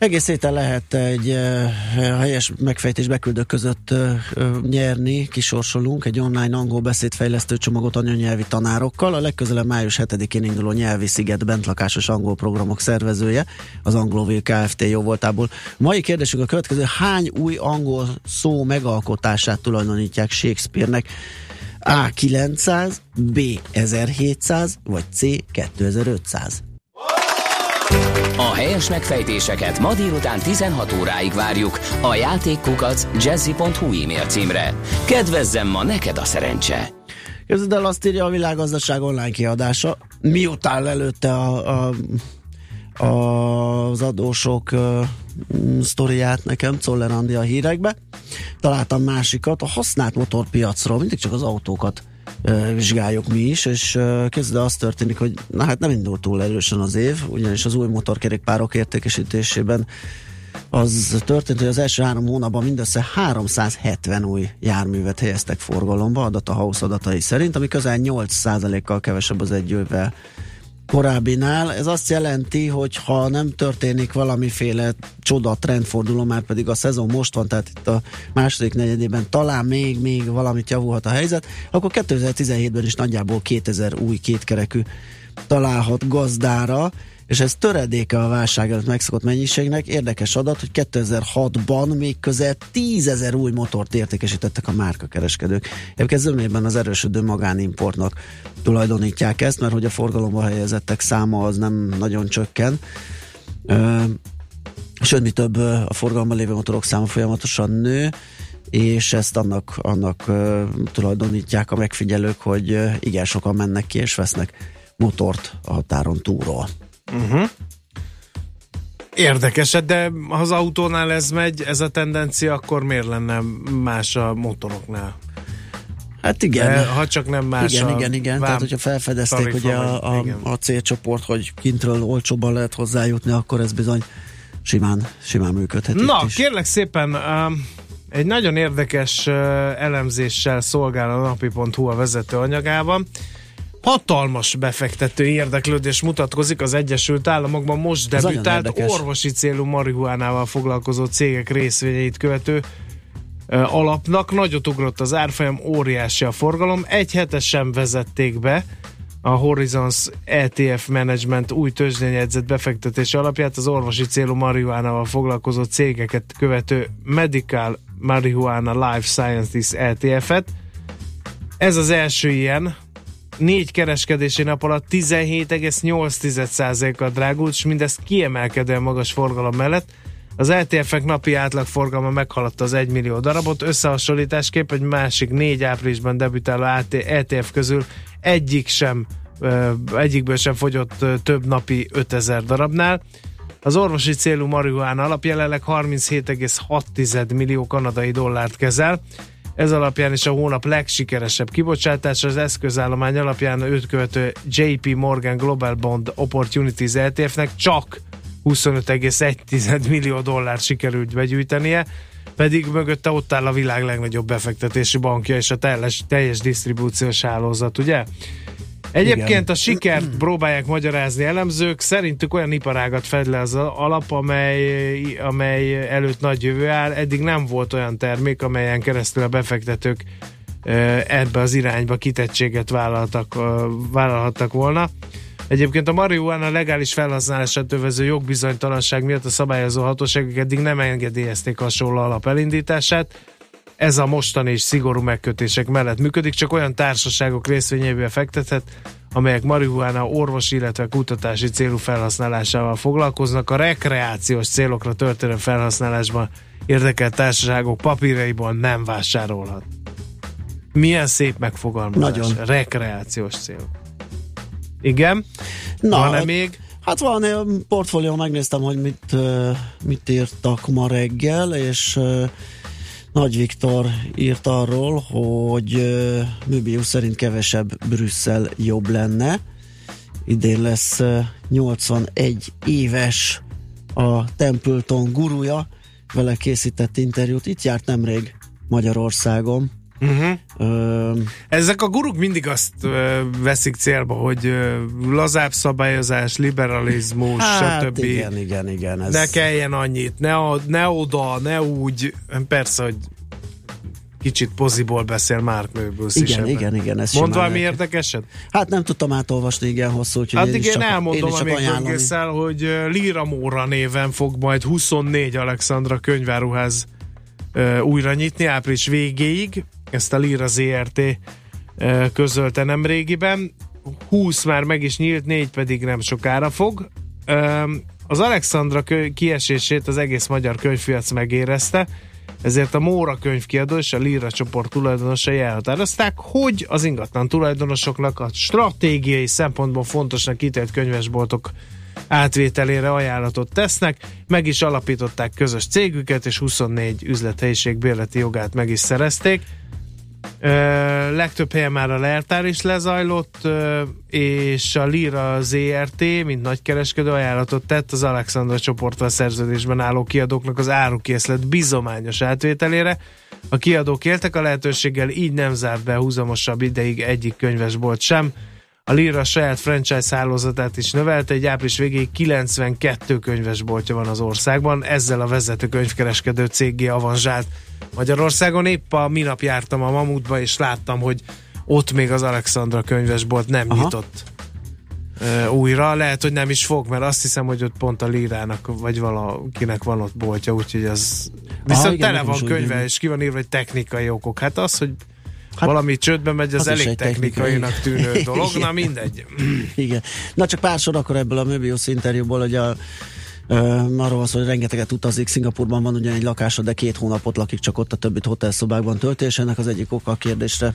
Egész héten lehet egy uh, helyes megfejtés beküldők között uh, nyerni, kisorsolunk egy online angol beszédfejlesztő csomagot anyanyelvi tanárokkal. A legközelebb május 7-én induló nyelvi sziget bentlakásos angol programok szervezője, az Anglovil Kft. jó voltából. Mai kérdésünk a következő, hány új angol szó megalkotását tulajdonítják Shakespeare-nek? A 900, B 1700, vagy C 2500? A helyes megfejtéseket ma délután 16 óráig várjuk a játékkukac jazzy.hu e-mail címre. Kedvezzem ma neked a szerencse! Képzeld el, azt írja a világgazdaság online kiadása, miután előtte a, a, a, az adósok uh, sztoriát nekem, Czoller a hírekbe. Találtam másikat, a használt motorpiacról, mindig csak az autókat vizsgáljuk mi is, és kezdve az történik, hogy na hát nem indult túl erősen az év, ugyanis az új motorkerékpárok értékesítésében az történt, hogy az első három hónapban mindössze 370 új járművet helyeztek forgalomba, adat a House adatai szerint, ami közel 8%-kal kevesebb az egy évvel korábbinál. Ez azt jelenti, hogy ha nem történik valamiféle csoda trendforduló, már pedig a szezon most van, tehát itt a második negyedében talán még, még valamit javulhat a helyzet, akkor 2017-ben is nagyjából 2000 új kétkerekű találhat gazdára, és ez töredéke a válság előtt megszokott mennyiségnek. Érdekes adat, hogy 2006-ban még közel 10 ezer új motort értékesítettek a márkakereskedők. Egyébként zömében az erősödő magánimportnak tulajdonítják ezt, mert hogy a forgalomba helyezettek száma az nem nagyon csökken. Sőt, mi több a forgalomban lévő motorok száma folyamatosan nő, és ezt annak, annak tulajdonítják a megfigyelők, hogy uh, igen sokan mennek ki és vesznek motort a határon túlról. Uh-huh. Érdekes, de ha az autónál ez megy, ez a tendencia, akkor miért lenne más a motoroknál? Hát igen. De, ha csak nem más Igen, a igen, igen. Tehát, hogyha felfedezték hogy a, a, a célcsoport, hogy kintről olcsóban lehet hozzájutni, akkor ez bizony simán, simán működhet Na, itt is. kérlek szépen, um, egy nagyon érdekes uh, elemzéssel szolgál a napi.hu a vezető anyagában. Hatalmas befektető érdeklődés mutatkozik az Egyesült Államokban most debütált orvosi célú marihuánával foglalkozó cégek részvényeit követő alapnak. Nagyot ugrott az árfolyam, óriási a forgalom. Egy hetesen vezették be a Horizons ETF Management új tőzsdényedzett befektetési alapját az orvosi célú marihuánával foglalkozó cégeket követő Medical Marihuana Life Sciences ETF-et. Ez az első ilyen, négy kereskedési nap alatt 17,8%-kal drágult, és mindezt kiemelkedően magas forgalom mellett. Az ETF-ek napi átlagforgalma meghaladta az 1 millió darabot, összehasonlításképp egy másik 4 áprilisban debütáló ETF közül egyik sem, egyikből sem fogyott több napi 5000 darabnál. Az orvosi célú marihuána alap jelenleg 37,6 millió kanadai dollárt kezel. Ez alapján is a hónap legsikeresebb kibocsátása az eszközállomány alapján őt követő JP Morgan Global Bond Opportunities ETF-nek csak 25,1 millió dollárt sikerült begyűjtenie, pedig mögötte ott áll a világ legnagyobb befektetési bankja és a teljes, teljes disztribúciós hálózat, ugye? Egyébként Igen. a sikert próbálják magyarázni elemzők, szerintük olyan iparágat fed le az alap, amely, amely előtt nagy jövő áll. Eddig nem volt olyan termék, amelyen keresztül a befektetők ebbe az irányba kitettséget vállaltak, vállalhattak volna. Egyébként a marihuana legális felhasználását övező jogbizonytalanság miatt a szabályozó hatóságok eddig nem engedélyezték hasonló alap elindítását. Ez a mostani és szigorú megkötések mellett működik, csak olyan társaságok részvényeibe fektethet, amelyek marihuána orvosi, illetve kutatási célú felhasználásával foglalkoznak. A rekreációs célokra történő felhasználásban érdekelt társaságok papírjaiból nem vásárolhat. Milyen szép megfogalmazás. Nagyon. Rekreációs célok. Igen? Na, Van-e még? Hát van, portfólió, megnéztem, hogy mit, mit írtak ma reggel, és Nagy Viktor írt arról, hogy Möbius szerint kevesebb Brüsszel jobb lenne. Idén lesz ö, 81 éves a Templeton gurúja, vele készített interjút. Itt járt nemrég Magyarországon. Uh-huh. Ö, Ezek a guruk mindig azt ö, veszik célba, hogy ö, lazább szabályozás, liberalizmus, hát stb. igen, igen, igen. Ez... Ne kelljen annyit, ne, a, ne oda, ne úgy. Persze, hogy kicsit poziból beszél Mark Möbius is Igen, igen, igen. Ez Mond valami érdekeset? Hát nem tudtam átolvasni igen hosszú, úgyhogy Addig én, is én csak, elmondom, én amíg böngészel, hogy Lira Móra néven fog majd 24 Alexandra könyváruház újra nyitni április végéig. Ezt a Lira ZRT közölte nem régiben. 20 már meg is nyílt, 4 pedig nem sokára fog. Az Alexandra kiesését az egész magyar könyvpiac megérezte, ezért a Móra könyvkiadó és a Lira csoport tulajdonosai elhatározták, hogy az ingatlan tulajdonosoknak a stratégiai szempontból fontosnak ítélt könyvesboltok átvételére ajánlatot tesznek, meg is alapították közös cégüket, és 24 üzlethelyiség bérleti jogát meg is szerezték. Ö, legtöbb helyen már a leltár is lezajlott, ö, és a Lira ZRT, mint nagykereskedő ajánlatot tett az Alexandra csoporttal szerződésben álló kiadóknak az árukészlet bizományos átvételére. A kiadók éltek a lehetőséggel, így nem zárt be húzamosabb ideig egyik könyvesbolt sem. A Lira saját franchise hálózatát is növelte, egy április végéig 92 könyvesboltja van az országban, ezzel a vezető könyvkereskedő céggé avanzsált Magyarországon. Épp a minap jártam a Mamutba, és láttam, hogy ott még az Alexandra könyvesbolt nem Aha. nyitott újra. Lehet, hogy nem is fog, mert azt hiszem, hogy ott pont a Lírának, vagy valakinek van ott boltja, úgyhogy az... Viszont igen, tele van könyve, és ki van írva, hogy technikai okok. Hát az, hogy Hát, valami csődbe megy, az, az elég technikai. technikainak tűnő dolog. Na mindegy. Igen. Na csak pár sor akkor ebből a Möbius interjúból, hogy a Uh, arról van szó, hogy rengeteget utazik, Szingapurban van ugyan egy lakása, de két hónapot lakik csak ott, a többit hotelszobákban tölti, és ennek az egyik oka a kérdésre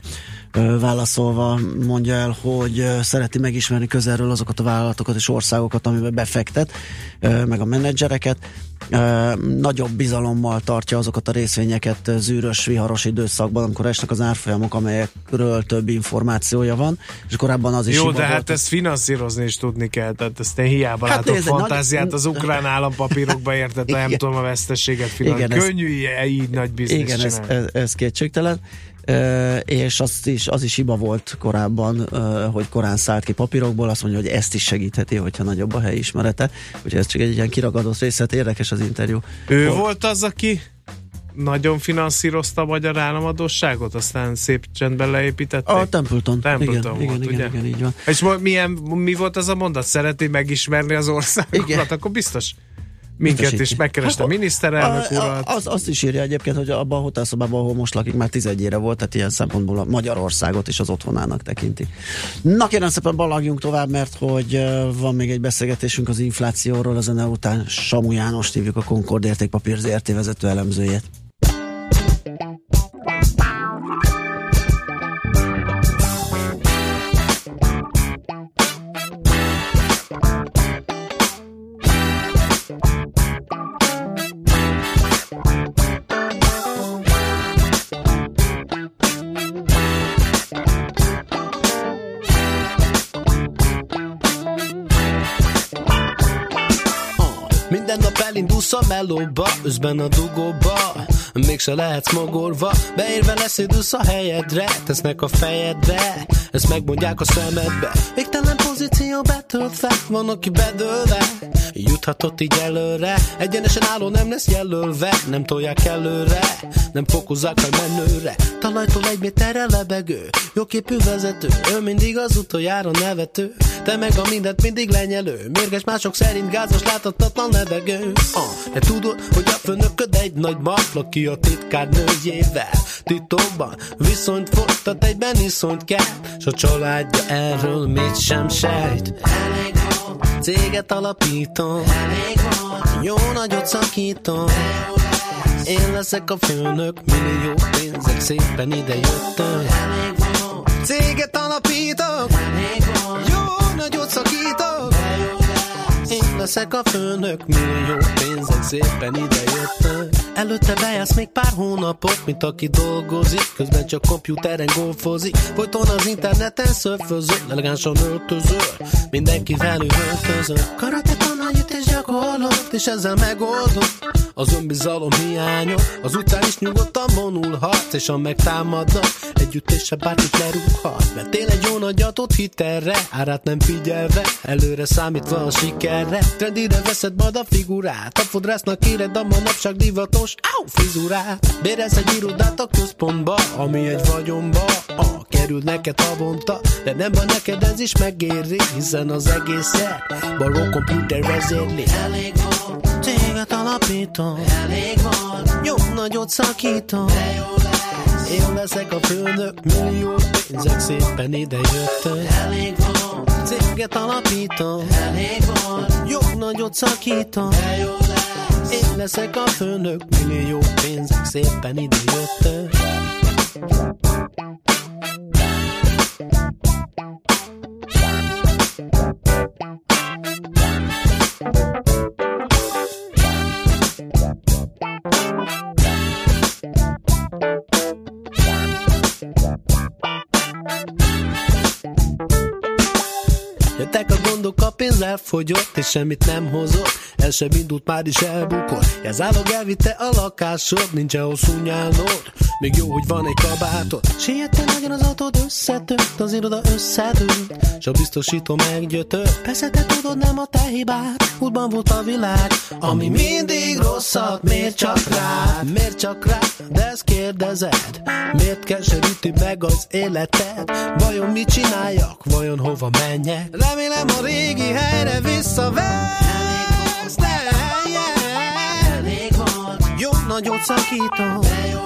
ö, válaszolva mondja el, hogy ö, szereti megismerni közelről azokat a vállalatokat és országokat, amiben befektet, meg a menedzsereket. Ö, nagyobb bizalommal tartja azokat a részvényeket zűrös, viharos időszakban, amikor esnek az árfolyamok, amelyekről több információja van, és korábban az is Jó, de hát volt, ezt finanszírozni is tudni kell, tehát ezt én hiába Hát látok fantáziát nagy- az ukrán állampapírokba érted, nem tudom a veszteséget finanszírozni. Ez- Könnyű ilyen, így nagy biznisz Igen, ez, ez, ez kétségtelen. És azt is, az is hiba volt korábban, hogy korán szállt ki papírokból, azt mondja, hogy ezt is segítheti, hogyha nagyobb a helyi ismerete. Úgyhogy ez csak egy ilyen kiragadott részlet, érdekes az interjú. Ő Hol- volt az, aki nagyon finanszírozta a magyar államadósságot, aztán szép csendben leépítették? A Templeton. Templeton igen, volt, igen, ugye? igen, igen, így van. És milyen, mi volt ez a mondat? Szereti megismerni az országokat? Igen. Akkor biztos minket Biztos is megkereste a Hát, miniszterelnök a- a- urat. Az, azt is írja egyébként, hogy abban a hotelszobában, ahol most lakik, már tizedjére volt, tehát ilyen szempontból a Magyarországot is az otthonának tekinti. Na kérem szépen balagjunk tovább, mert hogy van még egy beszélgetésünk az inflációról, a zene után Samu János hívjuk a Concord értékpapír ZRT vezető elemzőjét. Elindulsz a melóba, üzben a dugóba Mégse lehetsz mogorva, beérve leszédülsz a helyedre Tesznek a fejedre, ezt megmondják a szemedbe. Végtelen pozíció betöltve, van aki bedőlve Juthatott így előre, egyenesen álló nem lesz jelölve. Nem tolják előre, nem fokozzák a menőre. Talajtól egy méterre lebegő, jóképű vezető. Ő mindig az utoljára nevető. Te meg a mindent mindig lenyelő. Mérges mások szerint gázos láthatatlan levegő. Ah, De tudod, hogy a főnököd egy nagy mafla Ki a titkár nőjével. Titokban viszonyt folytat egyben iszonyt kell S a családja erről mit sem sejt. Elég Céget alapítom Jó nagyot szakítom én leszek a főnök, millió pénzek szépen ide jöttem. Céget alapítok, jó nagyot szakítok. Leszek a főnök, millió pénzek szépen ide jöttem. Előtte bejársz még pár hónapot, mint aki dolgozik, közben csak komputeren golfozik. Folyton az interneten szörfözöl, elegánsan öltözöl, mindenkivel üvöltözöl. Karate tananyit és gyakorlott, és ezzel megoldom. Az önbizalom hiánya Az utcán is nyugodtan vonulhat És ha megtámadnak Együttése bárkit lerúghat. Mert egy jó nagyatot hitelre Árát nem figyelve Előre számítva a sikerre. Trendire veszed majd a figurát A fodrásznak éred a manapság divatos Áú, frizurát. Bérez egy irodát a központba Ami egy vagyomba. Ah, Kerül neked havonta De nem baj neked ez is megéri Hiszen az egészet Baró komputer vezérli. Elég volt Céget alapítom. Elég volt Jó nagyot szakítom. De jó lesz Én leszek a főnök Millió pénzek szépen ide jöttek. Elég volt. Céget alapítom. Elég volt. Jó nagyot szakítom. De jó lesz. Én leszek a főnök Millió pénzek szépen ide jöttek Jöttek a pénz elfogyott, és semmit nem hozott. El sem indult, már is elbukott. Jelzálog elvitte a lakásod, nincs hosszú nyálnod. Még jó, hogy van egy kabátod. Siettél nagyon az autód összetört, az iroda összedőlt. S a biztosító meggyötört. Persze te tudod, nem a te hibád. Útban volt a világ, ami mindig rosszat. Miért csak rád? Miért csak rád? De ezt kérdezed. Miért keseríti meg az életed? Vajon mit csináljak? Vajon hova menjek? Remélem a régi helyre visszavesz. De yeah. Elég volt. Jó nagyot szakítom. De jó.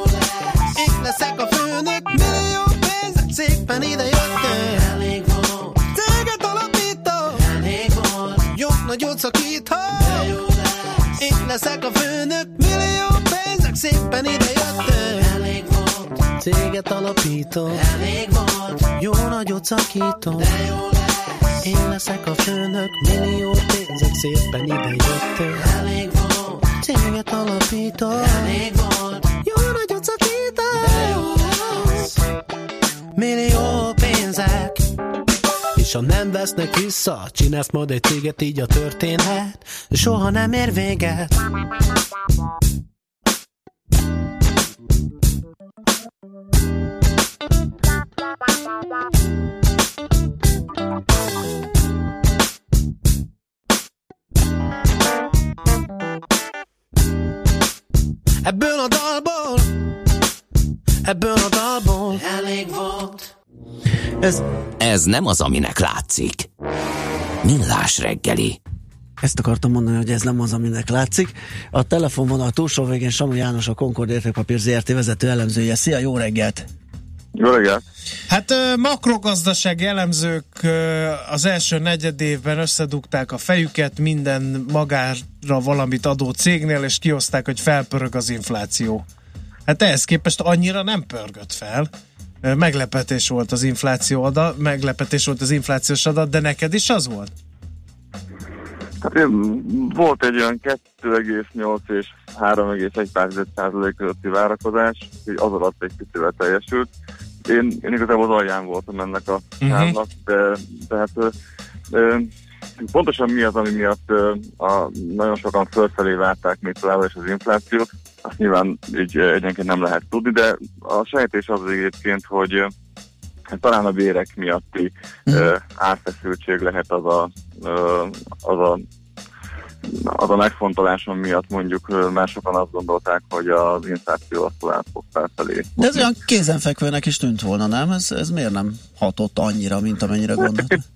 Én leszek a főnök. Millió pénzek szépen ide jöttek. Elég volt. Céget alapítom. Elég volt. Jó nagyot szakítom. De jó. Én leszek a főnök. Millió pénzek szépen ide jöttek. Elég volt. Céget alapítom. Elég volt, jó nagyot szakítom De jó lesz Én leszek a főnök, millió pénzek szépen ide jöttél. Elég volt, céget alapítom Elég volt, jó nagyot lesz. Millió pénzek. És ha nem vesznek vissza, csinálsz majd egy céget, így a történhet. Soha nem ér véget Ebből a dalból Ebből a dalból Elég volt Ez, Ez nem az, aminek látszik. Millás reggeli. ezt akartam mondani, hogy ez nem az, aminek látszik. A telefonvonal túlsó végén Samu János, a Concord Értékpapír ZRT vezető elemzője. Szia, jó reggelt! Jó reggelt! Hát makrogazdasági elemzők az első negyed évben összedugták a fejüket minden magára valamit adó cégnél, és kihozták, hogy felpörög az infláció. Hát ehhez képest annyira nem pörgött fel. Meglepetés volt az infláció adat, meglepetés volt az inflációs adat, de neked is az volt? Hát volt egy olyan 2,8 és 3,1 százalék közötti várakozás, hogy az alatt egy kicsivel teljesült. Én, én igazából az alján voltam ennek a Mhm. számnak, de tehát ö, ö, pontosan mi az, ami miatt ö, a, nagyon sokan fölfelé várták még továbbra is az inflációt, azt nyilván így egyenként nem lehet tudni, de a sejtés az egyébként, hogy hát talán a bérek miatti ö, árfeszültség lehet az a, az a az a megfontolásom miatt mondjuk már sokan azt gondolták, hogy az infláció azt tovább fog felfelé. De ez olyan kézenfekvőnek is tűnt volna, nem? Ez, ez miért nem hatott annyira, mint amennyire gondoltam?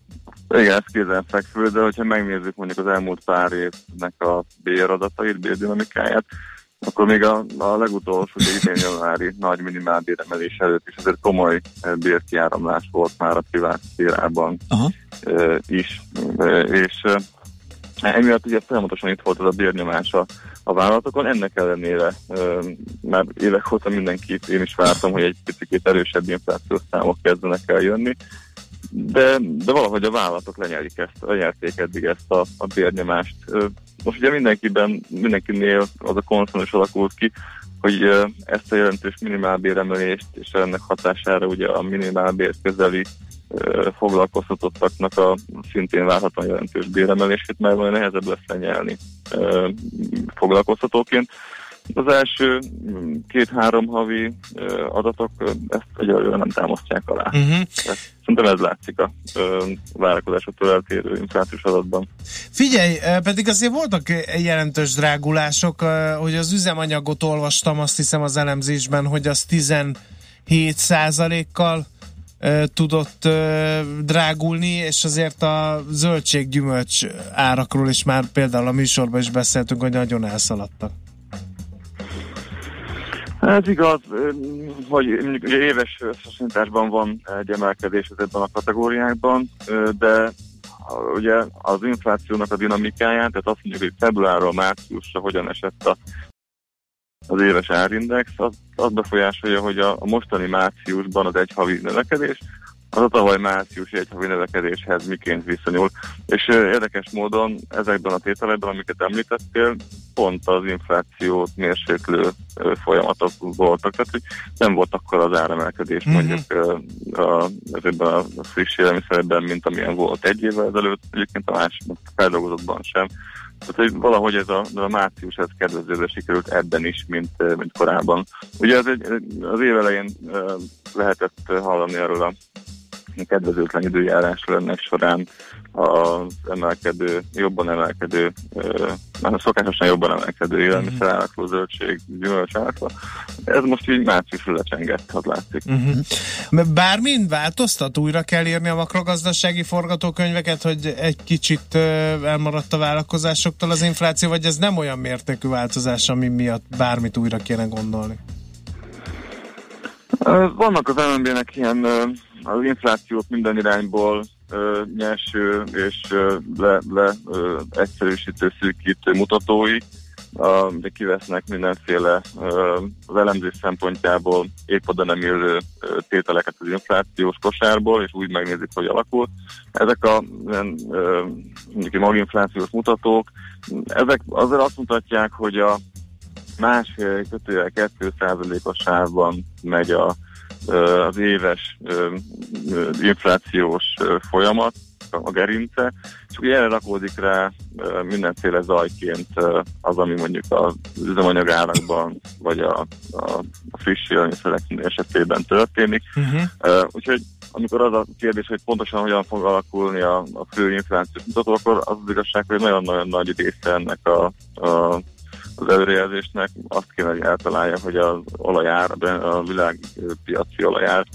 Igen, ez kézenfekvő, de hogyha megnézzük mondjuk az elmúlt pár évnek a béradatait, bérdinamikáját, akkor még a, a legutolsó, ugye idén januári nagy minimálbéremelés előtt is azért komoly bérkiáramlás volt már a privát szférában eh, is, és emiatt ugye folyamatosan itt volt az a bérnyomás a, a vállalatokon, ennek ellenére már évek óta mindenki, én is vártam, hogy egy picit erősebb inflációs számok kezdenek el jönni, de, de valahogy a vállalatok lenyelik ezt, lenyelték eddig ezt a, a bérnyomást. Most ugye mindenkiben, mindenkinél az a konszenzus alakult ki, hogy ezt a jelentős minimálbéremelést és ennek hatására ugye a minimálbér közeli foglalkoztatottaknak a szintén várhatóan jelentős béremelését, mert majd nehezebb lesz lenyelni foglalkoztatóként. Az első mm, két-három havi adatok ezt egyelőre nem támasztják alá. Uh-huh. Szerintem ez látszik a várakozásoktól eltérő inflációs adatban. Figyelj, pedig azért voltak jelentős drágulások, hogy az üzemanyagot olvastam, azt hiszem az elemzésben, hogy az 17 százalékkal tudott drágulni, és azért a zöldséggyümölcs árakról is már például a műsorban is beszéltünk, hogy nagyon elszaladtak. Ez igaz, hogy éves összehasonlításban van egy emelkedés ebben a kategóriákban, de ugye az inflációnak a dinamikáját, tehát azt mondjuk, hogy februárról márciusra hogyan esett a, az éves árindex, az, az befolyásolja, hogy a, a mostani márciusban az egy havi növekedés, az a tavaly márciusi egy havi növekedéshez miként viszonyul. És érdekes módon ezekben a tételekben, amiket említettél, pont az inflációt mérséklő folyamatok voltak, tehát hogy nem volt akkor az áremelkedés Mhm. mondjuk a, ezekben a friss élelmiszerekben, mint amilyen volt egy évvel ezelőtt, egyébként a más feldolgozottban sem. Tehát, hogy valahogy ez a, a március ez kedvezőre sikerült ebben is, mint, ö, mint korábban. Ugye ez egy, az év elején ö, lehetett hallani erről a kedvezőtlen időjárásról ennek során az emelkedő, jobban emelkedő, már szokásosan jobban emelkedő élelmiszerárakról, zöldség, gyümölcsárakról. Ez most így márciusra lecsengett, az látszik. Uh-huh. Bármin változtat? Újra kell írni a makrogazdasági forgatókönyveket, hogy egy kicsit elmaradt a vállalkozásoktól az infláció, vagy ez nem olyan mértékű változás, ami miatt bármit újra kéne gondolni? Vannak az MNB-nek ilyen az inflációt minden irányból ö, nyerső és ö, le, le ö, egyszerűsítő, szűkítő mutatói. a, de kivesznek mindenféle ö, az elemzés szempontjából épp oda nem ö, tételeket az inflációs kosárból, és úgy megnézik, hogy alakul. Ezek a ö, mondjuk maginflációs mutatók, ezek azért azt mutatják, hogy a másfél kötője 2 százalékos sávban megy a, az éves inflációs folyamat, a gerince, és ugye erre rakódik rá mindenféle zajként az, ami mondjuk az üzemanyagárakban, vagy a, a, a friss élelmiszerek esetében történik. Uh-huh. Úgyhogy amikor az a kérdés, hogy pontosan hogyan fog alakulni a, a fő inflációs mutató, akkor az az igazság, hogy nagyon-nagyon nagy része ennek a, a az előrejelzésnek azt kéne, hogy eltalálja, hogy az olajár, a világpiaci olajár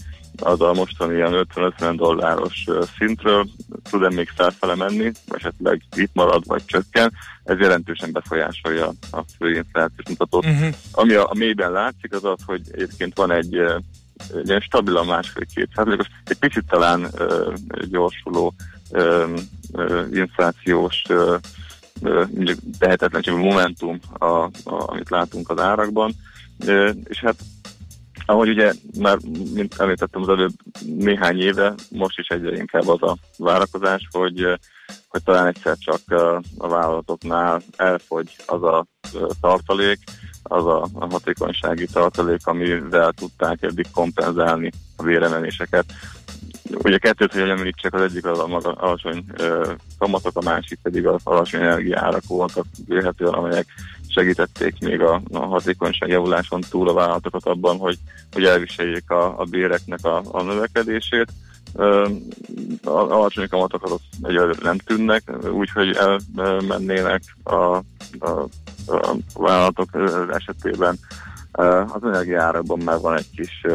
az a mostani ilyen 50-50 dolláros szintről tud-e még felfele menni, esetleg itt marad, vagy csökken, ez jelentősen befolyásolja a fő inflációs mutatót. Uh-huh. Ami a, a mélyben látszik, az az, hogy egyébként van egy, ilyen stabilan másfél-két százalékos, egy picit talán uh, gyorsuló uh, uh, inflációs uh, mondjuk tehetetlenség momentum, a, a, amit látunk az árakban, és hát ahogy ugye már, mint említettem az előbb néhány éve, most is egyre inkább az a várakozás, hogy, hogy talán egyszer csak a vállalatoknál elfogy az a tartalék, az a hatékonysági tartalék, amivel tudták eddig kompenzálni a véremeléseket. Ugye kettőt, hogy említsek, az egyik az a maga alacsony ö, kamatok, a másik pedig az alacsony energiárak voltak véhetően, amelyek segítették még a, a hatékonyság javuláson túl a vállalatokat abban, hogy, hogy elviseljék a, a béreknek a, a növekedését. A alacsony kamatok azok egyelőre nem tűnnek, úgyhogy elmennének a, a, a vállalatok esetében az energiárakban már van egy kis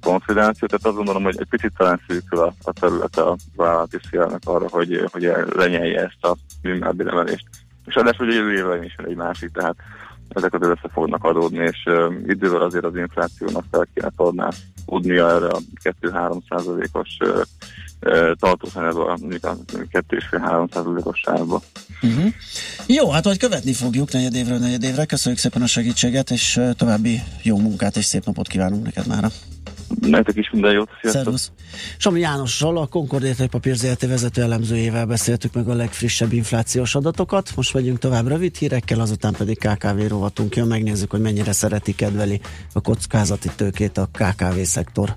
konfidenció, tehát azt gondolom, hogy egy picit talán szűkül a, a terület a vállalati szélnek arra, hogy, hogy lenyelje ezt a minimálbéremelést. És ráadásul ugye jövő évben is egy másik, tehát ezek az össze fognak adódni, és idővel azért az inflációnak fel kéne tudnia erre a 2-3 százalékos tartózányba, mondjuk a 2,5-3 százalékos sávba. Uh-huh. Jó, hát hogy követni fogjuk negyed évről negyed évre. Köszönjük szépen a segítséget, és további jó munkát és szép napot kívánunk neked mára. Nektek is minden jót. Sziasztok. Szervusz. Sami Jánossal, a Concord Értékpapír ZRT vezető elemzőjével beszéltük meg a legfrissebb inflációs adatokat. Most megyünk tovább rövid hírekkel, azután pedig KKV rovatunk jön. Megnézzük, hogy mennyire szereti kedveli a kockázati tőkét a KKV szektor.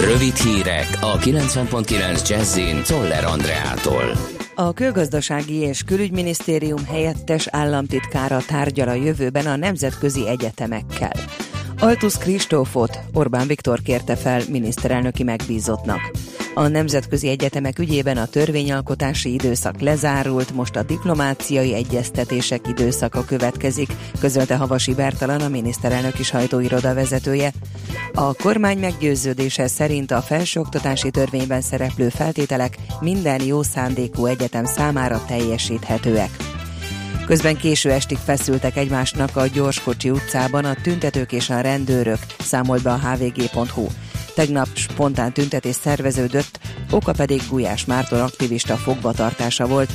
Rövid hírek a 90.9 Jazzin Toller Andreától. A Külgazdasági és Külügyminisztérium helyettes államtitkára tárgyal a jövőben a nemzetközi egyetemekkel. Altus Kristófot Orbán Viktor kérte fel miniszterelnöki megbízottnak. A nemzetközi egyetemek ügyében a törvényalkotási időszak lezárult, most a diplomáciai egyeztetések időszaka következik, közölte Havasi Bertalan a miniszterelnöki sajtóiroda vezetője. A kormány meggyőződése szerint a felsőoktatási törvényben szereplő feltételek minden jó szándékú egyetem számára teljesíthetőek. Közben késő estig feszültek egymásnak a Gyorskocsi utcában a tüntetők és a rendőrök, számolt be a hvg.hu. Tegnap spontán tüntetés szerveződött, oka pedig Gulyás Márton aktivista fogvatartása volt.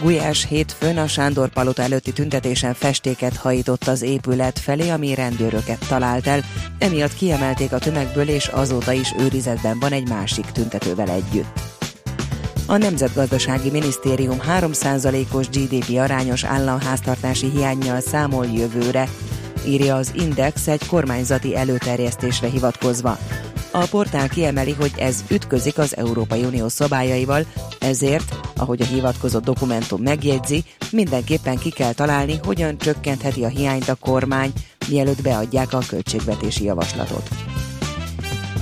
Gulyás hétfőn a Sándor Palota előtti tüntetésen festéket hajított az épület felé, ami rendőröket talált el. Emiatt kiemelték a tömegből, és azóta is őrizetben van egy másik tüntetővel együtt. A Nemzetgazdasági Minisztérium 3%-os GDP arányos államháztartási hiányjal számol jövőre, írja az Index egy kormányzati előterjesztésre hivatkozva. A portál kiemeli, hogy ez ütközik az Európai Unió szabályaival, ezért, ahogy a hivatkozott dokumentum megjegyzi, mindenképpen ki kell találni, hogyan csökkentheti a hiányt a kormány, mielőtt beadják a költségvetési javaslatot.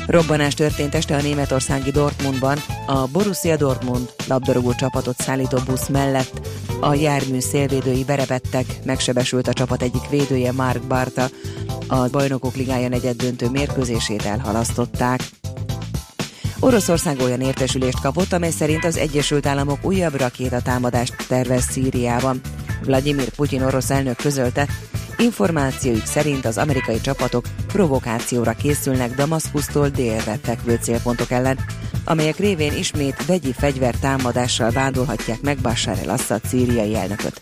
Robbanás történt este a németországi Dortmundban, a Borussia Dortmund labdarúgó csapatot szállító busz mellett. A jármű szélvédői berepettek, megsebesült a csapat egyik védője Mark Barta, A Bajnokok Ligája negyed döntő mérkőzését elhalasztották. Oroszország olyan értesülést kapott, amely szerint az Egyesült Államok újabb rakétatámadást tervez Szíriában. Vladimir Putyin orosz elnök közölte, információik szerint az amerikai csapatok provokációra készülnek Damaszkusztól délre fekvő célpontok ellen, amelyek révén ismét vegyi fegyver támadással vádolhatják meg Bashar el-Assad szíriai elnököt.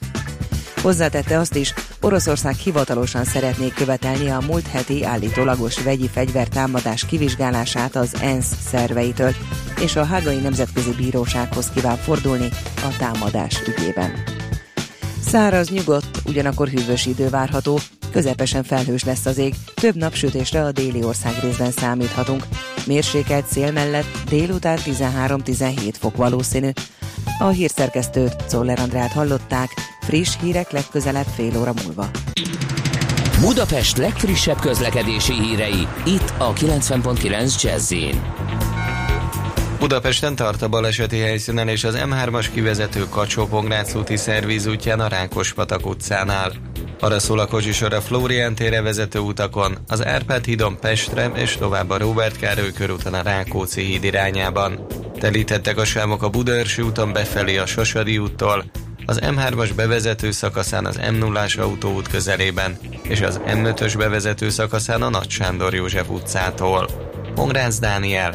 Hozzátette azt is, Oroszország hivatalosan szeretné követelni a múlt heti állítólagos vegyi fegyver támadás kivizsgálását az ENSZ szerveitől, és a Hágai Nemzetközi Bírósághoz kíván fordulni a támadás ügyében. Száraz, nyugodt, ugyanakkor hűvös idő várható, közepesen felhős lesz az ég, több napsütésre a déli ország részben számíthatunk. Mérsékelt szél mellett délután 13-17 fok valószínű. A hírszerkesztőt, Czoller Andrát hallották, friss hírek legközelebb fél óra múlva. Budapest legfrissebb közlekedési hírei, itt a 90.9 jazz Budapesten tart a baleseti helyszínen és az M3-as kivezető kacsó úti szervízútján a Rákospatak utcánál. Arra szól a kocsisor a Flórián tére vezető utakon, az Árpád hídon Pestre és tovább a Robert Károly körúton a Rákóczi híd irányában. Telítettek a sávok a Budaörsi úton befelé a Sosadi úttól, az M3-as bevezető szakaszán az M0-as autóút közelében, és az M5-ös bevezető szakaszán a Nagy Sándor József utcától. Pongrácz Dániel,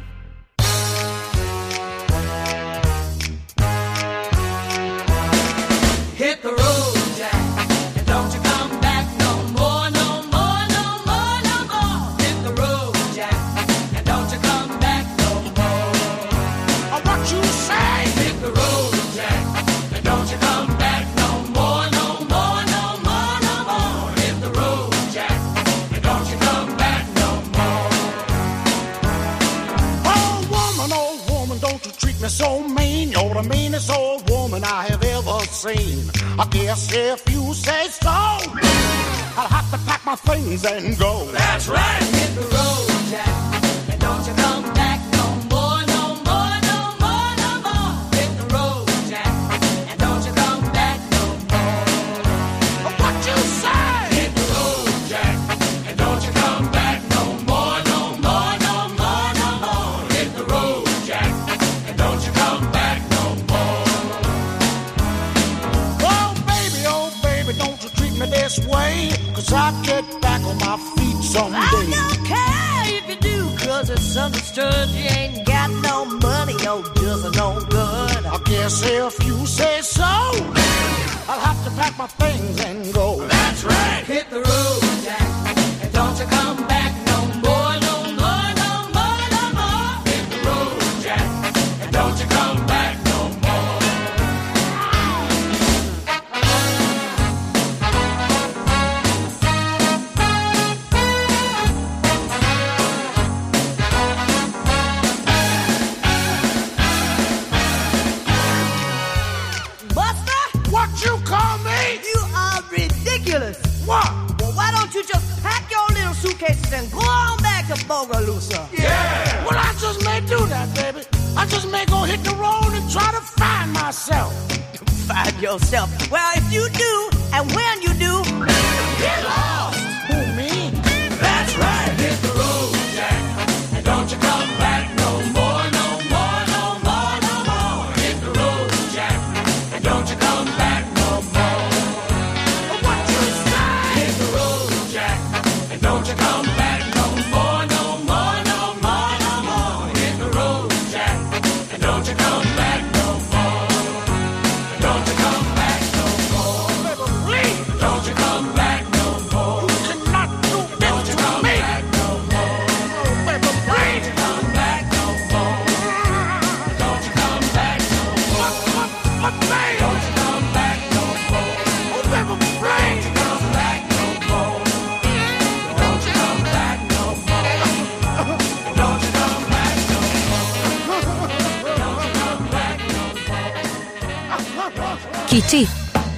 I have ever seen. I guess if you say so, I'll have to pack my things and go. That's right. Hit the road, Jack, and don't you cause it's understood you ain't got no money, no does no good. I guess if you say so, I'll have to pack my things and go. That's right. Hit the road, and go on back to Bogalusa? Yeah. Well, I just may do that, baby. I just may go hit the road and try to find myself. Find yourself. Well, if you do, and when you do, Get lost. Who, me? That's right.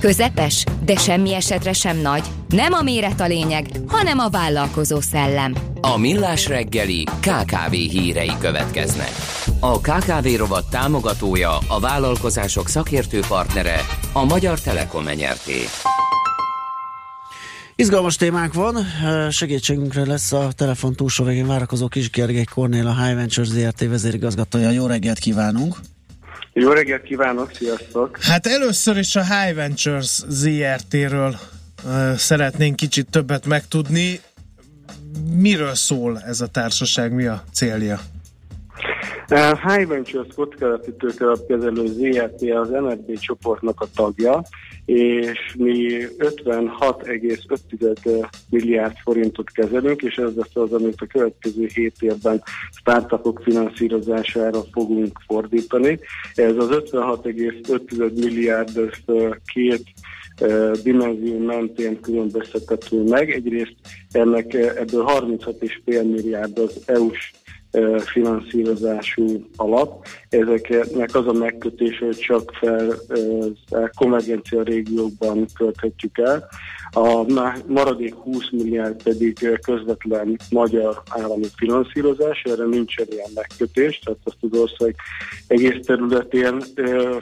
Közepes, de semmi esetre sem nagy. Nem a méret a lényeg, hanem a vállalkozó szellem. A millás reggeli KKV hírei következnek. A KKV rovat támogatója, a vállalkozások szakértő partnere, a Magyar Telekom enyerté. Izgalmas témánk van, segítségünkre lesz a telefon túlsó végén várakozó Kis Gergely Kornél, a High Ventures ZRT vezérigazgatója. Jó reggelt kívánunk! Jó reggelt kívánok, sziasztok! Hát először is a High Ventures ZRT-ről szeretnénk kicsit többet megtudni. Miről szól ez a társaság, mi a célja? High Ventures kockázati tőkealapkezelő ZRT az MRB csoportnak a tagja, és mi 56,5 milliárd forintot kezelünk, és ez lesz az, amit a következő 7 évben startupok finanszírozására fogunk fordítani. Ez az 56,5 milliárd két dimenzió mentén különböztethető meg. Egyrészt ennek ebből 36,5 milliárd az EU-s finanszírozású alap. Ezeknek az a megkötése, hogy csak fel konvergencia régiókban költhetjük el. A maradék 20 milliárd pedig közvetlen magyar állami finanszírozás, erre nincsen ilyen megkötés, tehát azt az ország egész területén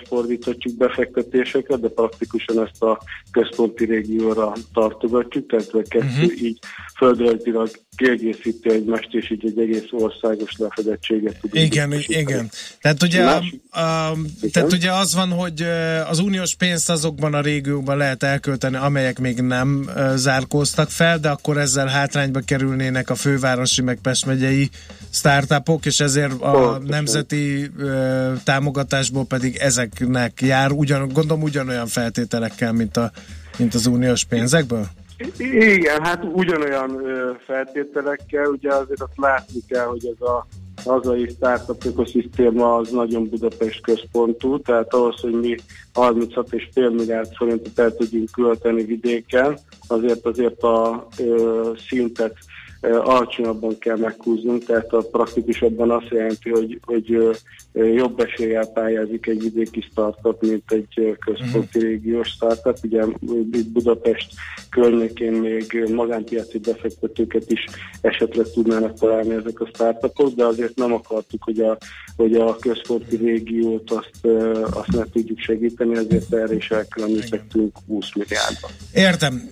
fordíthatjuk befektetéseket, de praktikusan ezt a központi régióra tartogatjuk, tehát a kettő uh-huh. így földrajzilag kiegészíti egymást, és így egy egész országos lefedettséget tudunk. Igen, igen. Tehát ugye, a, a, tehát ugye az van, hogy az uniós pénzt azokban a régiókban lehet elkölteni, amelyek még nem zárkóztak fel, de akkor ezzel hátrányba kerülnének a fővárosi meg Pest megyei startupok, és ezért a Pontosan. nemzeti uh, támogatásból pedig ezeknek jár, ugyan, gondolom ugyanolyan feltételekkel, mint, a, mint az uniós pénzekből? Igen, hát ugyanolyan feltételekkel, ugye azért azt látni kell, hogy ez a hazai startup ökoszisztéma az nagyon Budapest központú, tehát ahhoz, hogy mi 36,5 milliárd forintot el tudjunk költeni vidéken, azért azért a ö, szintet alacsonyabban kell meghúznunk, tehát a praktikusabban azt jelenti, hogy, hogy jobb eséllyel pályázik egy vidéki startup, mint egy központi uh-huh. régiós startup. Ugye itt Budapest környékén még magánpiaci befektetőket is esetre tudnának találni ezek a startupok, de azért nem akartuk, hogy a, hogy a központi régiót azt, azt ne tudjuk segíteni, ezért erre is elkülönítettünk 20 milliárdba. Értem.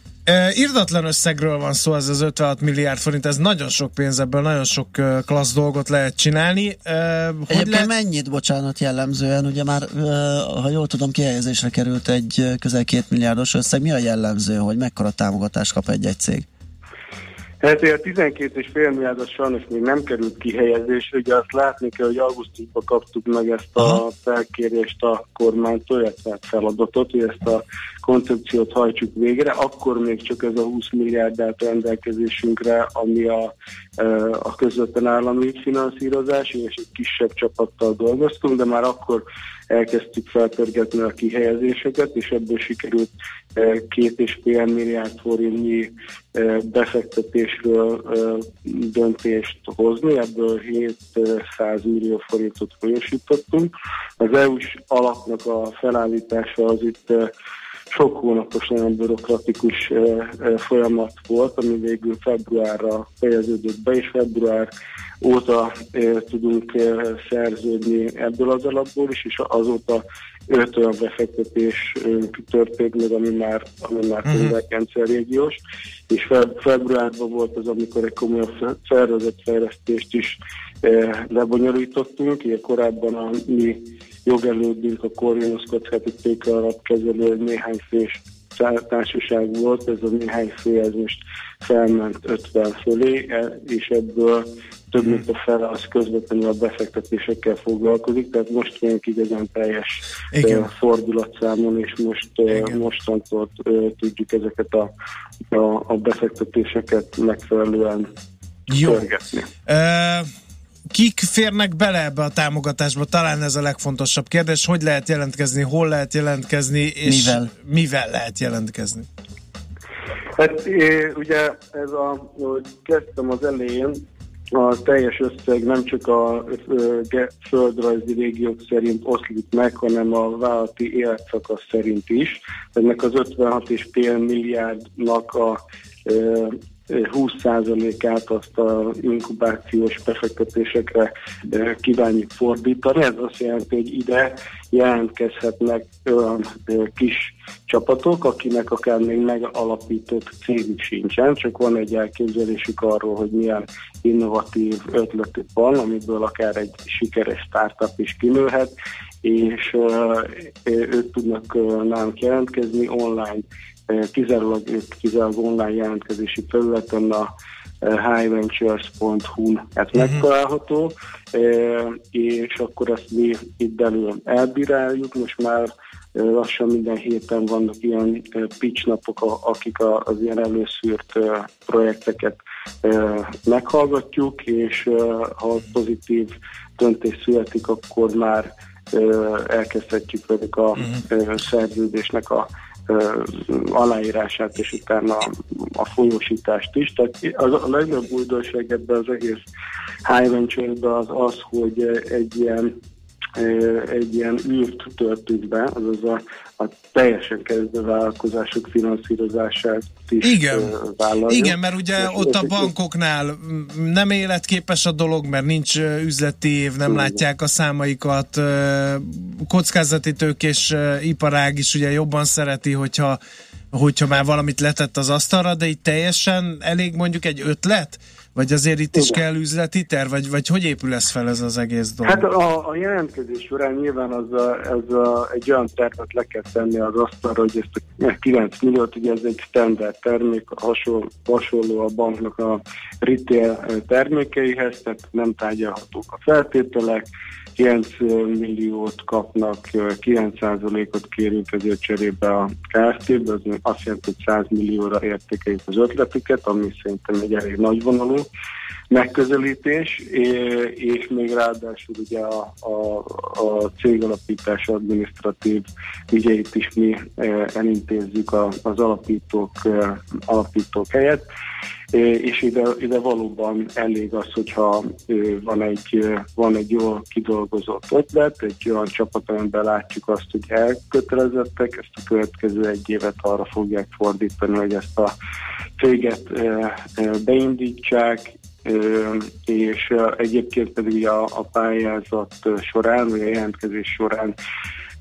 Irdatlan összegről van szó, ez az 56 milliárd forint, ez nagyon sok pénz, ebből nagyon sok klassz dolgot lehet csinálni. Hogy Egyébként lehet... mennyit, bocsánat, jellemzően, ugye már, ha jól tudom, kihelyezésre került egy közel két milliárdos összeg, mi a jellemző, hogy mekkora támogatást kap egy-egy cég? Hát a 12 és fél milliárdos sajnos még nem került kihelyezésre, ugye azt látni kell, hogy augusztusban kaptuk meg ezt a felkérést a kormánytól, illetve feladatot, hogy ezt a koncepciót hajtsuk végre, akkor még csak ez a 20 milliárd állt rendelkezésünkre, ami a, a közvetlen állami finanszírozás, és egy kisebb csapattal dolgoztunk, de már akkor elkezdtük felpörgetni a kihelyezéseket, és ebből sikerült két és fél milliárd forintnyi befektetésről döntést hozni, ebből 700 millió forintot folyosítottunk. Az EU-s alapnak a felállítása az itt sok hónapos, nagyon bürokratikus folyamat volt, ami végül februárra fejeződött be, és február óta tudunk szerződni ebből az alapból is, és azóta öt olyan befektetés történt meg, ami már, ami már uh-huh. régiós, és februárban volt az, amikor egy komolyabb szervezetfejlesztést is lebonyolítottunk, ilyen korábban a mi jogelődünk a Corvinus kockázati tőke alapkezelő néhány fős társaság volt, ez a néhány fő, ez most felment 50 fölé, e, és ebből több mint a fele az közvetlenül a befektetésekkel foglalkozik, tehát most vagyunk igazán teljes Igen. fordulatszámon, és most Igen. mostantól tudjuk ezeket a, a, a befektetéseket megfelelően Jó. Törgetni. Uh kik férnek bele ebbe a támogatásba? Talán ez a legfontosabb kérdés. Hogy lehet jelentkezni, hol lehet jelentkezni, és mivel, mivel lehet jelentkezni? Hát ugye ez a, hogy kezdtem az elején, a teljes összeg nem csak a földrajzi régiók szerint oszlik meg, hanem a vállalati életszakasz szerint is. Ennek az 56,5 milliárdnak a 20%-át azt a inkubációs befektetésekre eh, kívánjuk fordítani. Ez azt jelenti, hogy ide jelentkezhetnek olyan eh, kis csapatok, akinek akár még megalapított cégük sincsen, csak van egy elképzelésük arról, hogy milyen innovatív ötletük van, amiből akár egy sikeres startup is kinőhet, és uh, ők tudnak nálunk jelentkezni online, kizárólag, kizárólag online jelentkezési felületen a highventures.hu-n ez uh-huh. megtalálható, és akkor ezt mi itt belül elbíráljuk, most már lassan minden héten vannak ilyen pitch napok, akik az ilyen előszűrt projekteket meghallgatjuk, és ha pozitív döntés születik, akkor már elkezdhetjük velük a uh-huh. szerződésnek a aláírását, és utána a folyósítást is. Tehát az, a legnagyobb újdonság ebben az egész High venture az az, hogy egy ilyen egy ilyen űrt törtünk be, azaz a, a teljesen kezdő vállalkozások finanszírozását is Igen. vállaljuk. Igen, mert ugye És ott a bankoknál nem életképes a dolog, mert nincs üzleti év, nem látják a számaikat, kockázati tőkés iparág is ugye jobban szereti, hogyha hogyha már valamit letett az asztalra, de itt teljesen elég mondjuk egy ötlet? Vagy azért itt is Igen. kell üzleti terv? Vagy, vagy hogy épül ez fel ez az egész dolog? Hát a, a jelentkezés során nyilván az a, ez a, egy olyan tervet le kell tenni az asztalra, hogy ezt a 9 milliót, ugye ez egy standard termék, hasonló, hasonló a banknak a retail termékeihez, tehát nem tárgyalhatók a feltételek, 9 milliót kapnak, 9%-ot kérünk ezért cserébe a KFT-be, az azt jelenti, hogy 100 millióra értékeljük az ötletüket, ami szerintem egy elég nagyvonalú megközelítés, é- és még ráadásul ugye a, a, a cégalapítás adminisztratív ügyeit is mi elintézzük az alapítók, alapítók helyett, és ide, ide valóban elég az, hogyha van egy, van egy jól kidolgozott ötlet, egy olyan csapat, amiben látjuk azt, hogy elkötelezettek, ezt a következő egy évet arra fogják fordítani, hogy ezt a céget beindítsák, és egyébként pedig a, a pályázat során, vagy a jelentkezés során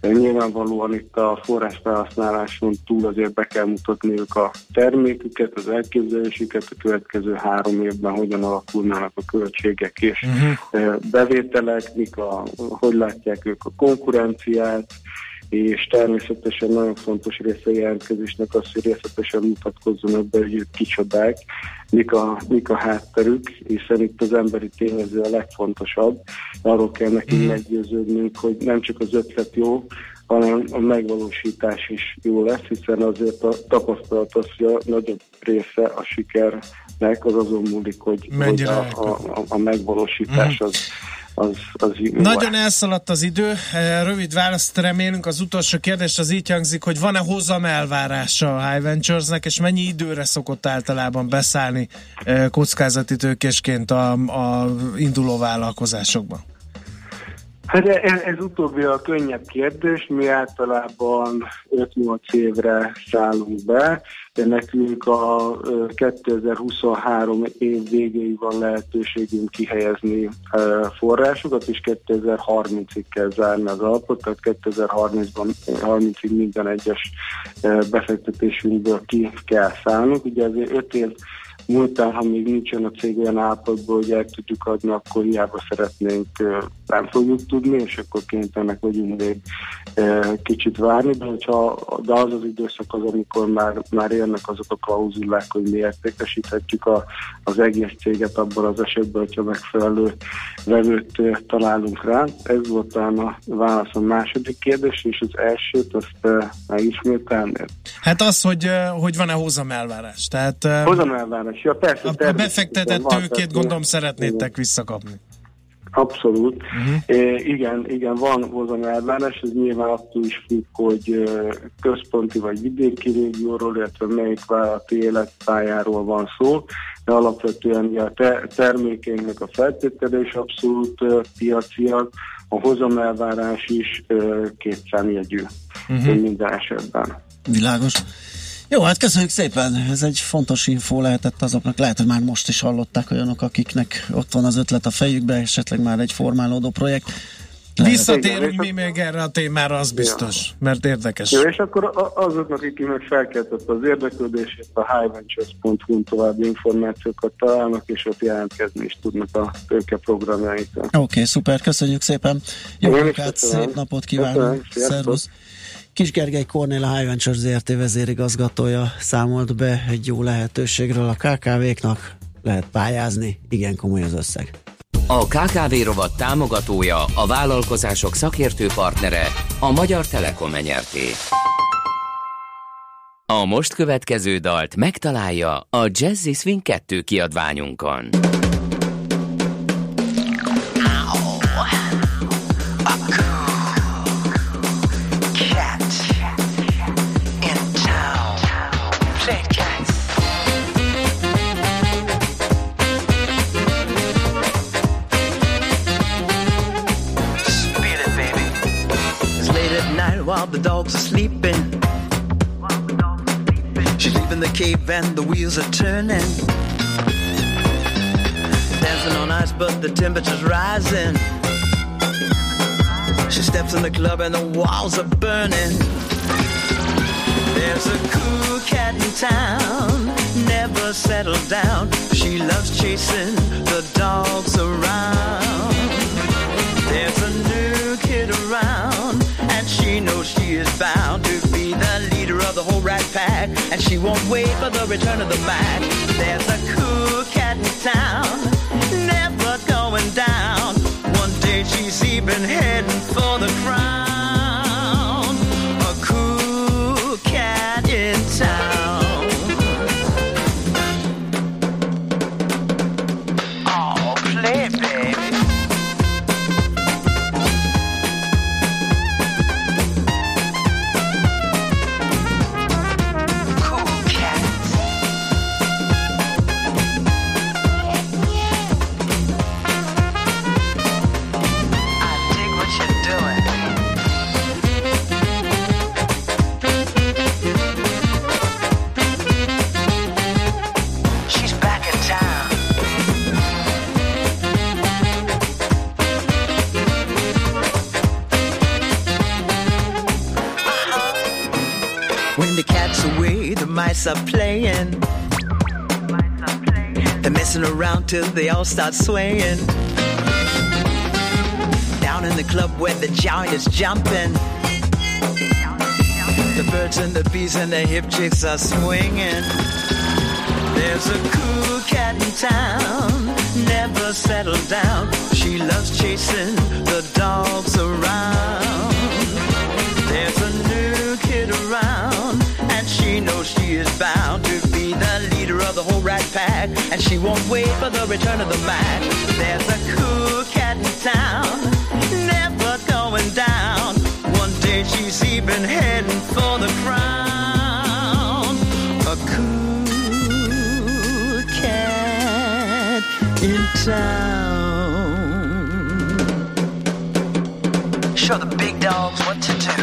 nyilvánvalóan itt a forrásfelhasználáson túl azért be kell mutatniuk a terméküket, az elképzelésüket, a következő három évben hogyan alakulnának a költségek és ö, bevételek, mik a, hogy látják ők a konkurenciát, és természetesen nagyon fontos része a jelentkezésnek az, hogy részletesen mutatkozzon be, hogy ők kicsodák, mik a, mik a hátterük, hiszen itt az emberi tényező a legfontosabb. Arról kell nekünk meggyőződnünk, hogy nem csak az ötlet jó, hanem a megvalósítás is jó lesz, hiszen azért a tapasztalat az, hogy a nagyobb része a sikernek az azon múlik, hogy, hogy a, a, a, a megvalósítás az, az, az jó Nagyon elszaladt az idő, eh, rövid választ remélünk. Az utolsó kérdés az így hangzik, hogy van-e hozam elvárása a High Ventures-nek, és mennyi időre szokott általában beszállni eh, kockázati tőkésként a, a induló vállalkozásokba? Hát ez, ez utóbbi a könnyebb kérdés, mi általában 5-8 évre szállunk be, de nekünk a ö, 2023 év végéig van lehetőségünk kihelyezni forrásokat, és 2030-ig kell zárni az alapot, tehát 2030-ban 30-ig minden egyes befektetésünkből ki kell szállnunk. Ugye azért 5 év múltán, ha még nincsen a cég olyan állapotban, hogy el tudjuk adni, akkor hiába szeretnénk, nem fogjuk tudni, és akkor kénytelenek vagyunk még kicsit várni, de, hogyha, de az az időszak az, amikor már, már érnek azok a klauzulák, hogy mi értékesíthetjük a, az egész céget abban az esetben, hogyha megfelelő vevőt találunk rá. Ez volt talán a válasz a második kérdés, és az elsőt azt ö, megismételni. Hát az, hogy, hogy van-e hozam elvárás. Tehát eh, Ja, persze, a, a befektetett tőkét gondolom szeretnétek visszakapni. Abszolút. Mhm. Uh-huh. É, igen, igen, van hozam elvárás, ez nyilván attól is függ, hogy ö, központi vagy vidéki régióról, illetve melyik vállalati életpályáról van szó, de alapvetően a te- termékeinknek a feltétele is abszolút ö, piaciak, a hozam elvárás is ö, kétszámjegyű Mhm. uh-huh. minden esetben. Világos. Jó, hát köszönjük szépen. Ez egy fontos info lehetett azoknak. Lehet, hogy már most is hallották olyanok, akiknek ott van az ötlet a fejükbe, esetleg már egy formálódó projekt. Visszatérünk mi még erre a témára, az biztos, mert érdekes. Jó, és akkor azoknak, akiknek felkeltett az érdeklődését, a highventures.hu további információkat találnak, és ott jelentkezni is tudnak a tőke programjainkra. Oké, okay, szuper, köszönjük szépen. Jó munkát, szép napot sziasztok. Szervusz. Kis Gergely Kornél, a High Ventures ZRT vezérigazgatója számolt be egy jó lehetőségről a KKV-knak. Lehet pályázni, igen komoly az összeg. A KKV rovat támogatója, a vállalkozások szakértő partnere, a Magyar Telekom nyerté. A most következő dalt megtalálja a Jazzy Swing 2 kiadványunkon. While the dogs are sleeping. She's leaving the cave and the wheels are turning. Dancing on ice, but the temperature's rising. She steps in the club and the walls are burning. There's a cool cat in town, never settled down. She loves chasing the dogs around. Whole rat pack. And she won't wait for the return of the Mac. There's a cool cat in town, never going down. One day she's even heading for the crown. Till they all start swaying. Down in the club where the giant is jumping. The birds and the bees and the hip chicks are swinging. There's a cool cat in town, never settled down. She loves chasing the dogs around. There's a new kid around, and she knows she is bound pack. And she won't wait for the return of the Mac. There's a cool cat in town, never going down. One day she's even heading for the crown. A cool cat in town. Show the big dogs what to do.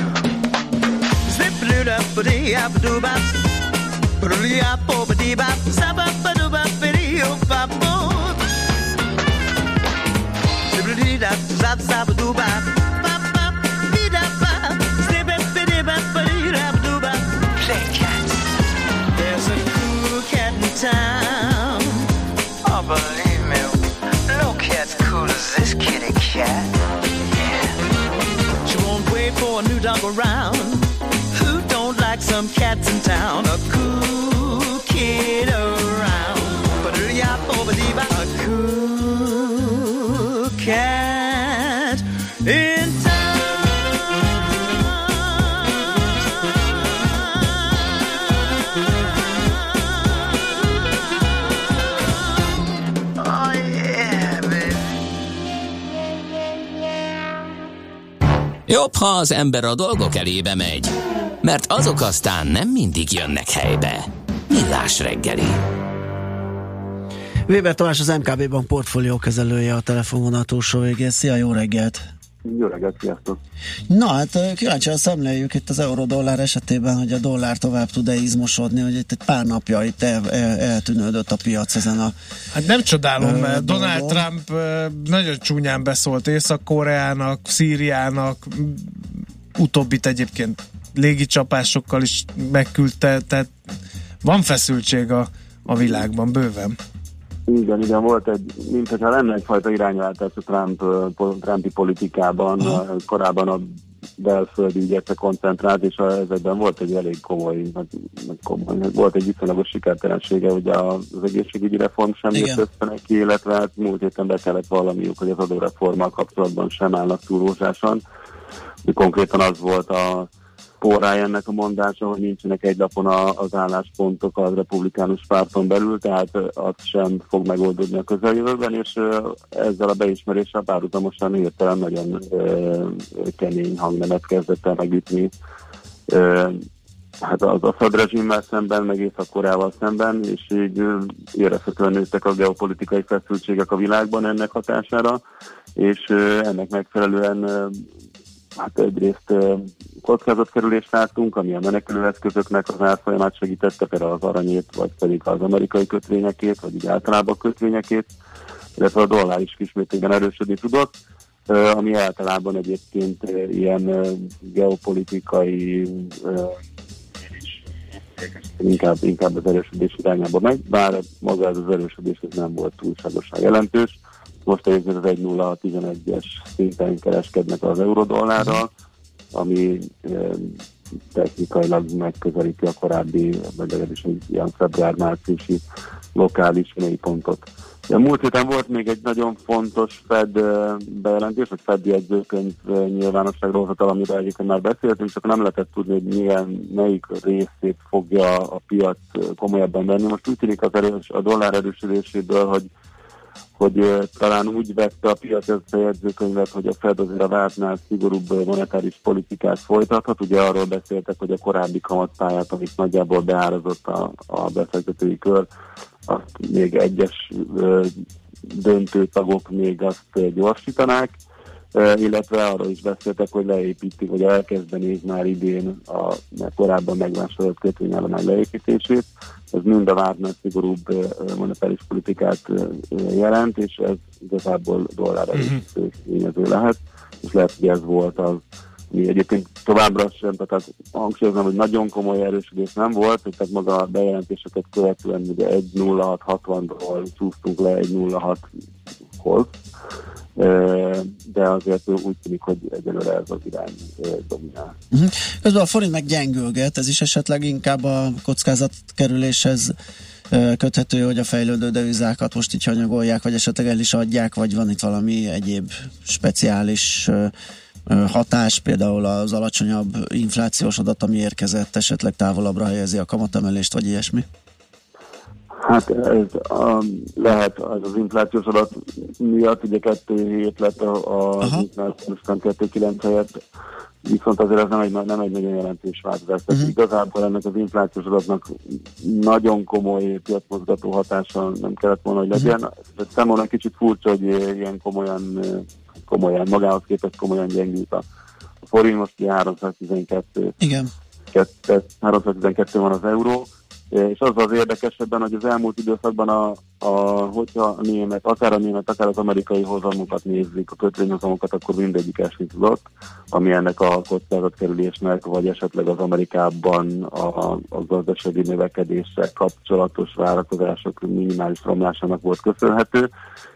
Zip it up, but he up, do bop. But he up, over the bop. Around. Who don't like some cats in town? A cool kid Jobb, ha az ember a dolgok elébe megy, mert azok aztán nem mindig jönnek helybe. Millás reggeli. Weber Tamás az MKB Bank portfólió kezelője a telefonvonal túlsó végén. Szia, jó reggelt! Jó reggelt, sziasztok! Na hát kíváncsian szemléljük itt az euró-dollár esetében, hogy a dollár tovább tud-e izmosodni, hogy itt egy pár napja itt el, el, eltűnődött a piac ezen a Hát nem csodálom, mert Donald dolgon. Trump nagyon csúnyán beszólt Észak-Koreának, Szíriának, utóbbit egyébként légicsapásokkal is megküldte, tehát van feszültség a, a világban bőven. Igen, igen, volt egy, mint hogyha lenne egyfajta irányváltás a Trump, Trumpi politikában, Aha. korábban a belföldi ügyekre koncentrált, és a- ezekben volt egy elég komoly, nagy, nagy komoly volt egy viszonylagos sikertelensége, ugye az egészségügyi reform sem jött össze neki, illetve hát múlt héten be kellett valamiuk, hogy az adóreformmal kapcsolatban sem állnak túl rózsásan. Konkrétan az volt a porrája ennek a mondása, hogy nincsenek egy lapon a, az álláspontok a republikánus párton belül, tehát az sem fog megoldódni a közeljövőben, és ezzel a beismeréssel párhuzamosan hirtelen nagyon ö, kemény hangnemet kezdett el megütni. Ö, hát az Assad rezsimmel szemben, meg Észak-Koreával szemben, és így érezhetően nőttek a geopolitikai feszültségek a világban ennek hatására, és ennek megfelelően hát egyrészt kockázatkerülést láttunk, ami a menekülőeszközöknek az árfolyamát segítette, például az aranyét, vagy pedig az amerikai kötvényekét, vagy úgy általában a kötvényekét, illetve a dollár is kismértékben erősödni tudott, ami általában egyébként ilyen geopolitikai inkább, inkább az erősödés irányába megy, bár maga ez az erősödés ez nem volt túlságosan jelentős. Most egyébként az 1.011-es szinten kereskednek az eurodollárral, ami eh, technikailag megközelíti a korábbi, legalábbis egy ilyen február-márciusi lokális mélypontot. De múlt héten volt még egy nagyon fontos Fed eh, bejelentés, vagy Fed jegyzőkönyv eh, nyilvánosságra hozatal, amiről egyébként már beszéltünk, csak nem lehetett tudni, hogy milyen, melyik részét fogja a piac komolyabban venni. Most úgy tűnik az erős, a dollár erősödéséből, hogy hogy ö, talán úgy vette a piac ezt a jegyzőkönyvet, hogy a Fed azért a vártnál szigorúbb monetáris politikát folytathat. Ugye arról beszéltek, hogy a korábbi kamatpályát, amit nagyjából beárazott a, a befektetői kör, azt még egyes ö, döntő tagok még azt gyorsítanák, illetve arról is beszéltek, hogy leépítik, vagy elkezdenék már idén a korábban megvásárolt kötvényállomány leépítését. Ez mind a vártnál szigorúbb monetáris politikát jelent, és ez igazából dollár erősítő tényező lehet, és lehet, hogy ez volt az, mi egyébként továbbra sem, tehát hangsúlyozom, hogy nagyon komoly erősödés nem volt, tehát maga a bejelentéseket követően ugye 1.0660-ról csúsztunk le 1.06-hoz, Ö, de azért úgy tűnik, hogy egyelőre ez az irány dominál. Uh-huh. Közben a forint meg gyengülget, ez is esetleg inkább a kockázatkerüléshez köthető, hogy a fejlődő devizákat most így hanyagolják, vagy esetleg el is adják, vagy van itt valami egyéb speciális hatás, például az alacsonyabb inflációs adat, ami érkezett, esetleg távolabbra helyezi a kamatemelést, vagy ilyesmi? Hát ez a, lehet az, az inflációs adat miatt, ugye 2,7 lett a- inflációs, 2,9 helyett, viszont azért ez nem egy, nem egy nagyon jelentős változás. Tehát uh-huh. igazából ennek az inflációs adatnak nagyon komoly piacmozgató hatása nem kellett volna, hogy legyen. Uh-huh. Számomra kicsit furcsa, hogy ilyen komolyan, komolyan magához képest komolyan gyengült a a forint, most ugye 312 Igen. 312 van az euró, és az az érdekesebben, hogy az elmúlt időszakban, a, a, hogyha a német, akár a német, akár az amerikai hozamokat nézzük, a kötvényhozamokat, akkor mindegyik esni tudott, ami ennek a kockázatkerülésnek, vagy esetleg az Amerikában a, a gazdasági növekedéssel kapcsolatos várakozások minimális romlásának volt köszönhető.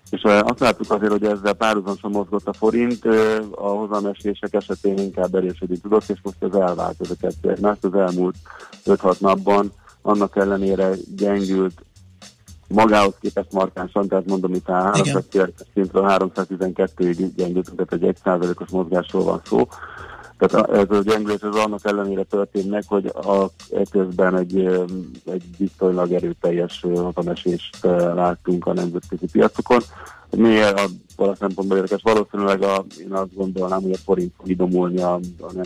És azt láttuk azért, hogy ezzel párhuzamosan mozgott a forint, a hozamesések esetén inkább erősödni tudott, és most ez elvált ez a kettő az elmúlt 5-6 napban annak ellenére gyengült magához képest markánsan, tehát mondom, itt a 309 szintről 312-ig gyengült, tehát egy 1%-os mozgásról van szó. Tehát ez a gyengülés az annak ellenére történt meg, hogy a, közben egy, egy viszonylag erőteljes ö, láttunk a nemzetközi piacokon. Miért a szempontból érdekes? Valószínűleg a, én azt gondolnám, hogy a forint fog idomulni a, a nem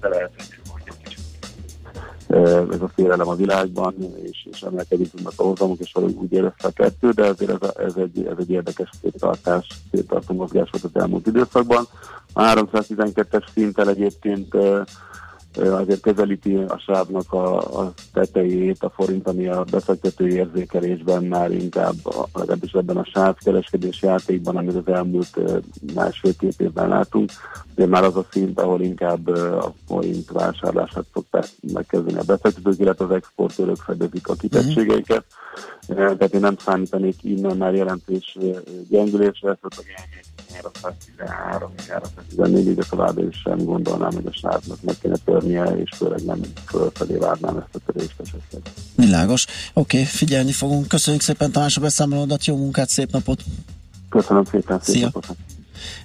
de lehet, hogy ez a félelem a világban, és, és emelkedik a hozamok, és valahogy úgy érezte a kettő, de azért ez, a, ez, egy, ez egy érdekes széttartás, széttartó mozgás volt az elmúlt időszakban. A 312-es szinttel egyébként azért közelíti a sávnak a, a tetejét, a forint, ami a befektetői érzékelésben már inkább, legalábbis ebben a sávkereskedés játékban, amit az elmúlt másfél-két évben látunk, de már az a szint, ahol inkább a forint vásárlását szokták megkezdeni a befektetők, illetve az exportőrök fedezik a kitettségeiket. Tehát én nem számítanék innen már jelentős gyengülésre, ezt a 313, 314, de tovább is sem gondolnám, hogy a sávnak meg kéne törnie, és főleg nem fölfelé várnám ezt a törést esetleg. Világos. Oké, okay, figyelni fogunk. Köszönjük szépen Tamás a beszámolódat, jó munkát, szép napot! Köszönöm szépen, szép Szia. napot!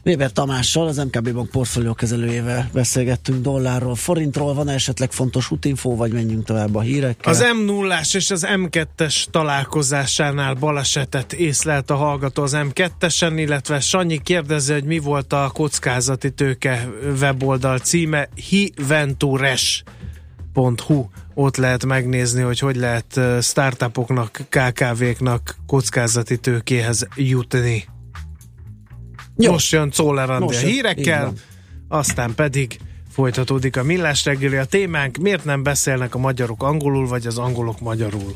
Weber Tamással, az MKB Bank portfólió kezelőjével beszélgettünk dollárról, forintról. Van esetleg fontos útinfó, vagy menjünk tovább a hírekkel? Az m 0 és az M2-es találkozásánál balesetet észlelt a hallgató az M2-esen, illetve Sanyi kérdezi, hogy mi volt a kockázati tőke weboldal címe hiventures.hu ott lehet megnézni, hogy hogy lehet startupoknak, KKV-knak kockázati tőkéhez jutni. Jó. Most jön Czoller Andi a hírekkel, aztán pedig folytatódik a millás reggeli. A témánk, miért nem beszélnek a magyarok angolul, vagy az angolok magyarul?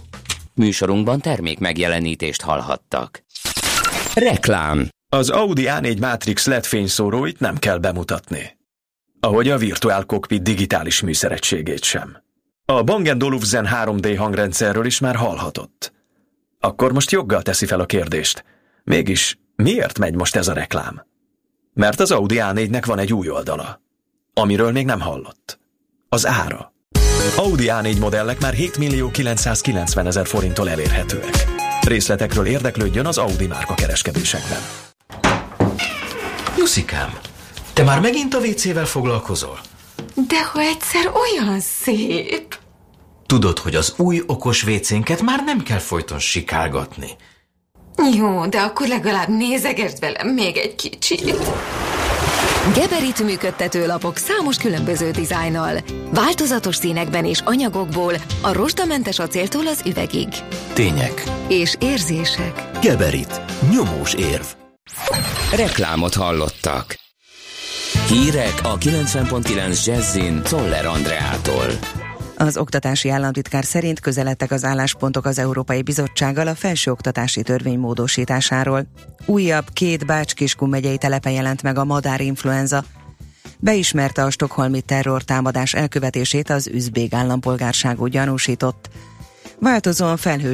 Műsorunkban termék megjelenítést hallhattak. Reklám. Az Audi A4 Matrix LED fényszóróit nem kell bemutatni. Ahogy a Virtual Cockpit digitális műszeregységét sem. A Bang Olufsen 3D hangrendszerről is már hallhatott. Akkor most joggal teszi fel a kérdést. Mégis miért megy most ez a reklám? Mert az Audi A4-nek van egy új oldala, amiről még nem hallott. Az ára. Audi A4 modellek már 7 millió 990 ezer forinttól elérhetőek. Részletekről érdeklődjön az Audi márka kereskedésekben. Juszikám, te már megint a WC-vel foglalkozol? De ha egyszer olyan szép! Tudod, hogy az új okos WC-nket már nem kell folyton sikálgatni. Jó, de akkor legalább nézegesd velem még egy kicsit. Geberit működtető lapok számos különböző dizájnnal. Változatos színekben és anyagokból, a rozsdamentes acéltól az üvegig. Tények. És érzések. Geberit. Nyomós érv. Reklámot hallottak. Hírek a 90.9 Jazzin Toller Andreától. Az oktatási államtitkár szerint közeledtek az álláspontok az Európai Bizottsággal a felsőoktatási törvény módosításáról. Újabb két Bács-Kiskun megyei telepe jelent meg a madárinfluenza. Beismerte a stokholmi terrortámadás elkövetését az üzbég állampolgárságú gyanúsított. Változóan felhős